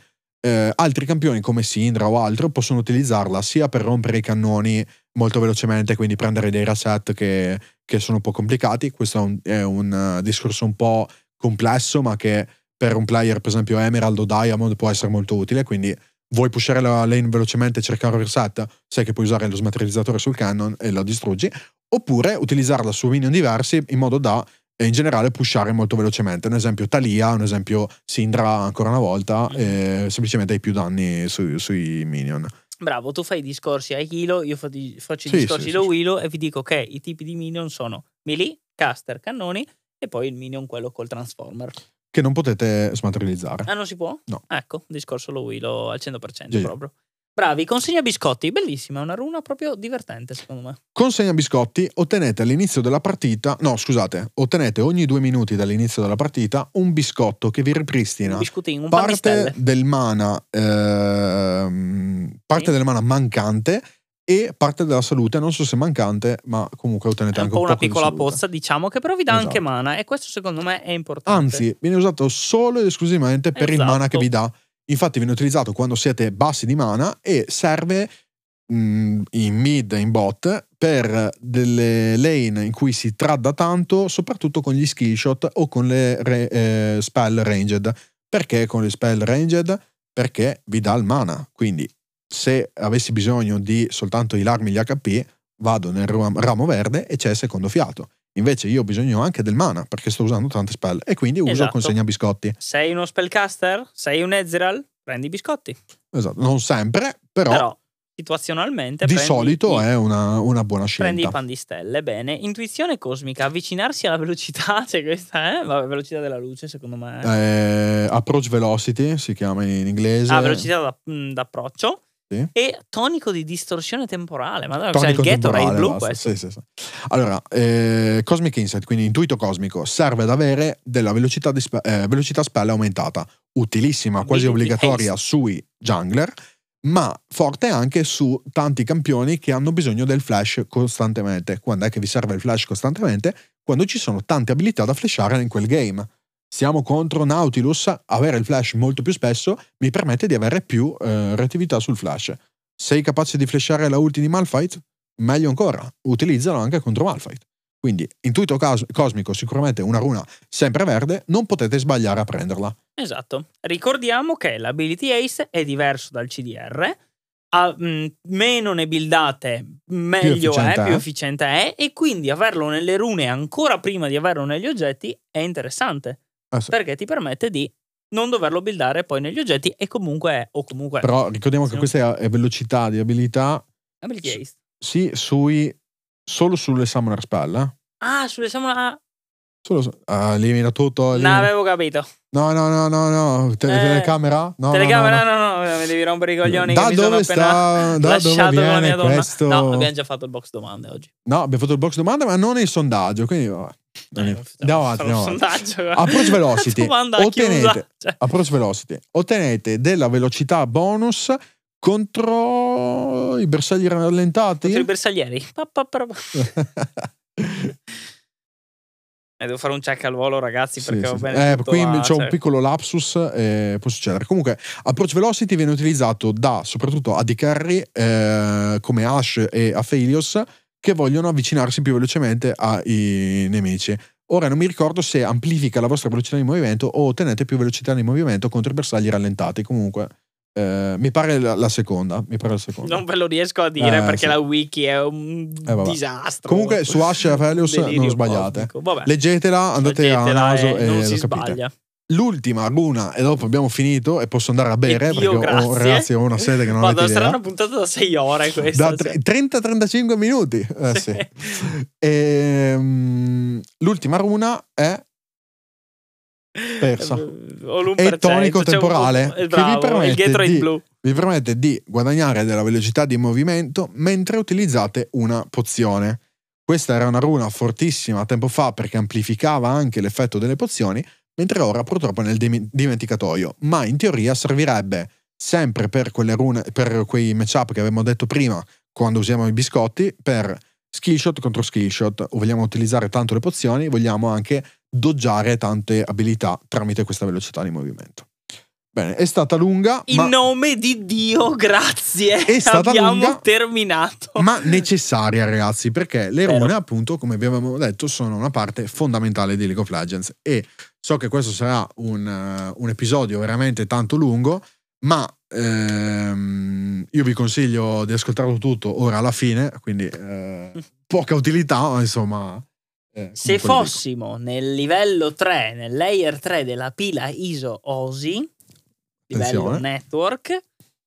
B: Eh, altri campioni come Sindra o altro possono utilizzarla sia per rompere i cannoni molto velocemente, quindi prendere dei reset che, che sono un po' complicati. Questo è un, è un uh, discorso un po' complesso, ma che per un player, per esempio Emerald o Diamond, può essere molto utile. Quindi vuoi pushare la lane velocemente e cercare un reset, sai che puoi usare lo smaterializzatore sul cannon e lo distruggi. Oppure utilizzarla su minion diversi in modo da in generale pushare molto velocemente. Un esempio Talia, un esempio Sindra ancora una volta, e semplicemente hai più danni su, sui minion.
A: Bravo, tu fai i discorsi a Hilo, io faccio i sì, discorsi sì, da sì, Willow e vi dico che i tipi di minion sono melee, caster, cannoni e poi il minion quello col transformer
B: che non potete smaterializzare.
A: Ah, non si può?
B: No.
A: Ecco, discorso lo Willow al 100% sì. proprio. Bravi, consegna biscotti, bellissima, è una runa proprio divertente secondo me.
B: Consegna biscotti, ottenete all'inizio della partita, no scusate, ottenete ogni due minuti dall'inizio della partita un biscotto che vi ripristina
A: un
B: parte del mana, ehm, parte sì. del mana mancante e parte della salute, non so se mancante, ma comunque ottenete anche un,
A: po'
B: una
A: piccola pozza, diciamo, che però vi dà esatto. anche mana e questo secondo me è importante.
B: Anzi, viene usato solo ed esclusivamente per esatto. il mana che vi dà. Infatti viene utilizzato quando siete bassi di mana e serve mh, in mid e in bot per delle lane in cui si tradda tanto, soprattutto con gli skill shot o con le re, eh, spell ranged. Perché con le spell ranged? Perché vi dà il mana. Quindi se avessi bisogno di soltanto ilarmi gli HP, vado nel ramo verde e c'è il secondo fiato. Invece io ho bisogno anche del mana perché sto usando tante spell e quindi uso
A: esatto.
B: consegna biscotti.
A: Sei uno spellcaster? Sei un Ezreal? Prendi biscotti.
B: Esatto, non sempre, però,
A: però situazionalmente
B: di solito i, è una, una, buona scelta.
A: Prendi i pan di stelle, bene. Intuizione cosmica, avvicinarsi alla velocità, cioè questa è la velocità della luce secondo me.
B: Eh, approach velocity si chiama in inglese.
A: Ah, velocità da, d'approccio. Sì. E tonico di distorsione temporale. Ma cioè il Gatorade blu questo.
B: Sì, sì. Allora, eh, Cosmic Insight, quindi intuito cosmico, serve ad avere della velocità, di spe- eh, velocità spell aumentata. Utilissima, quasi obbligatoria sui jungler, ma forte anche su tanti campioni che hanno bisogno del flash costantemente. Quando è che vi serve il flash costantemente? Quando ci sono tante abilità da flashare in quel game siamo contro Nautilus, avere il flash molto più spesso mi permette di avere più eh, reattività sul flash. Sei capace di flashare la ulti di Malfight? Meglio ancora, utilizzalo anche contro Malfight. Quindi, intuito cos- cosmico, sicuramente una runa sempre verde, non potete sbagliare a prenderla.
A: Esatto. Ricordiamo che l'Ability Ace è diverso dal CDR, ha, mh, mm, meno ne buildate, meglio più è, più efficiente è, e quindi averlo nelle rune ancora prima di averlo negli oggetti è interessante. Ah, sì. Perché ti permette di non doverlo buildare poi negli oggetti e comunque è, o comunque
B: Però ricordiamo che questa è velocità di abilità.
A: Ability Haste.
B: Sì, sui, solo sulle Summoner Spell. Eh?
A: Ah, sulle Summoner...
B: Solo, ah, elimina tutto.
A: Non avevo capito.
B: No, no, no, no, no. Te- eh, telecamera? No,
A: telecamera, no no, no, no, mi devi rompere i coglioni.
B: Da dove sta? Da dove viene questo?
A: No, abbiamo già fatto il box domande oggi.
B: No, abbiamo fatto il box domande, ma non il sondaggio. Quindi, vabbè. Andiamo avanti. Andiamo avanti. Approach velocity. ottenete, cioè. approach velocity. Ottenete della velocità bonus contro i bersagli rallentati.
A: Contro i bersaglieri. Eh, devo fare un check al volo, ragazzi, perché sì, va bene.
B: Eh, qui a, c'è cioè... un piccolo lapsus, eh, può succedere. Comunque, Approach Velocity viene utilizzato da soprattutto AD Carry eh, come Ash e Aphelios che vogliono avvicinarsi più velocemente ai nemici. Ora non mi ricordo se amplifica la vostra velocità di movimento o ottenete più velocità di movimento contro i bersagli rallentati. Comunque Eh, mi pare la, la seconda. Mi pare la seconda.
A: Non ve lo riesco a dire
B: Eh,
A: perché
B: sì.
A: la wiki è un
B: Eh,
A: disastro.
B: Comunque su Ash e Aphelios
A: Un delirio
B: non sbagliate. Leggetela, andate a
A: Leggetela
B: naso
A: e
B: e
A: non si sbaglia.
B: L'ultima runa, e dopo abbiamo finito e posso andare a bere
A: E Dio,
B: perché ho, ragazzi ho una sede che non avete
A: sarà una puntata da 6 ore questa.
B: Da
A: cioè.
B: 30-35 minuti. Eh, sì. Ehm, l'ultima runa è persa.
A: L'un
B: E
A: per
B: tonico
A: c'è un
B: temporale
A: eh,
B: che
A: bravo,
B: vi permette
A: il
B: di- vi permette di guadagnare della velocità di movimento mentre utilizzate una pozione. Questa era una runa fortissima tempo fa perché amplificava anche l'effetto delle pozioni, mentre ora purtroppo è nel dim- dimenticatoio. Ma in teoria servirebbe sempre per quelle rune, per quei matchup che avevamo detto prima, quando usiamo i biscotti, per skill shot contro skill shot. O vogliamo utilizzare tanto le pozioni, vogliamo anche doggiare tante abilità tramite questa velocità di movimento. Bene, è stata lunga,
A: In nome di Dio, grazie.
B: È stata
A: Abbiamo
B: lunga.
A: terminato.
B: ma necessaria, ragazzi, perché le
A: Vero.
B: rune, appunto, come vi avevamo detto, sono una parte fondamentale di League of Legends. E so che questo sarà un, eh, un episodio veramente tanto lungo, ma ehm, io vi consiglio di ascoltarlo tutto ora alla fine, quindi eh, poca utilità, ma insomma. eh,
A: Se fossimo nel livello 3, nel layer 3 della pila ISO OSI, livello
B: Attenzione.
A: network,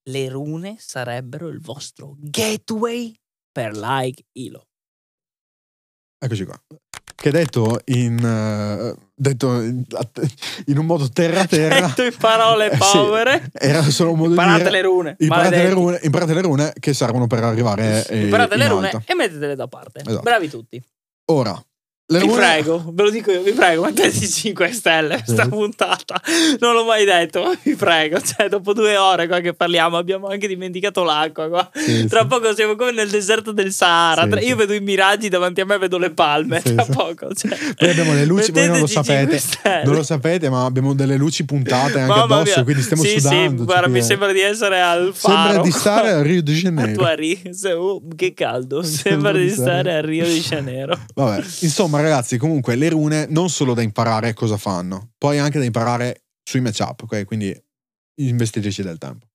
A: le rune sarebbero il vostro gateway per like ILO.
B: Eccoci qua. Che detto in, eh, detto in, in un modo terra-terra.
A: Detto in parole
B: Eh, sì,
A: povere,
B: era solo un modo di
A: imparate
B: dire.
A: le rune.
B: Imparate le rune, imparate le rune che servono per arrivare eh,
A: Imparate le rune
B: alto.
A: e mettetele da parte.
B: Esatto.
A: Bravi tutti.
B: Ora, le
A: Vi prego, ve lo dico io, vi prego, mettete 5 stelle questa puntata. Non l'ho mai detto, ma vi prego. Cioè, dopo due ore qua che parliamo, abbiamo anche dimenticato l'acqua qua.
B: Sì,
A: Tra
B: sì.
A: poco siamo come nel deserto del Sahara.
B: Sì,
A: Tra-. Io vedo i miraggi davanti a me, vedo le palme. Tra poco. Cioè.
B: Poi abbiamo le luci, voi non lo sapete.
A: 5 stelle.
B: Non lo sapete, ma abbiamo delle luci puntate anche
A: Mamma
B: addosso,
A: mia.
B: quindi stiamo
A: sì,
B: sudando.
A: Sì, guarda, mi sembra di essere al faro.
B: sembra di stare a Rio de
A: A
B: Janeiro.
A: Tuari. Se- oh, che caldo. Sembra di stare a Rio di Janeiro.
B: Vabbè, insomma, ragazzi, comunque le rune non solo da imparare cosa fanno, poi anche da imparare sui matchup, ok? Quindi investiteci del tempo.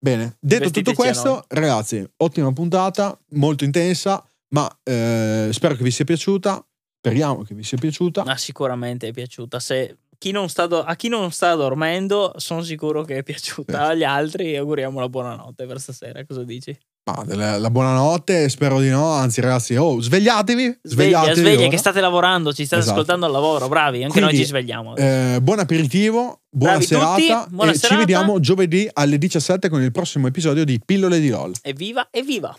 B: Bene, detto tutto questo, ragazzi, ottima puntata, molto intensa, ma eh, spero che vi sia piaciuta. Speriamo che vi sia piaciuta.
A: Ma sicuramente è piaciuta. Se chi non sta do- a chi non sta dormendo, sono sicuro che è piaciuta. Agli altri auguriamo la buonanotte per stasera. Cosa dici?
B: La buonanotte, spero di no. Anzi, ragazzi, oh, svegliatevi.
A: Sveglia,
B: svegliatevi
A: sveglia,
B: ora.
A: che state lavorando, ci state
B: Esatto.
A: ascoltando al lavoro. Bravi, anche
B: Quindi,
A: noi ci svegliamo.
B: Eh, buon aperitivo, buona
A: Bravi tutti,
B: serata.
A: buona
B: e
A: serata.
B: ci vediamo giovedì alle 17 con il prossimo episodio di Pillole di LOL.
A: Evviva, evviva!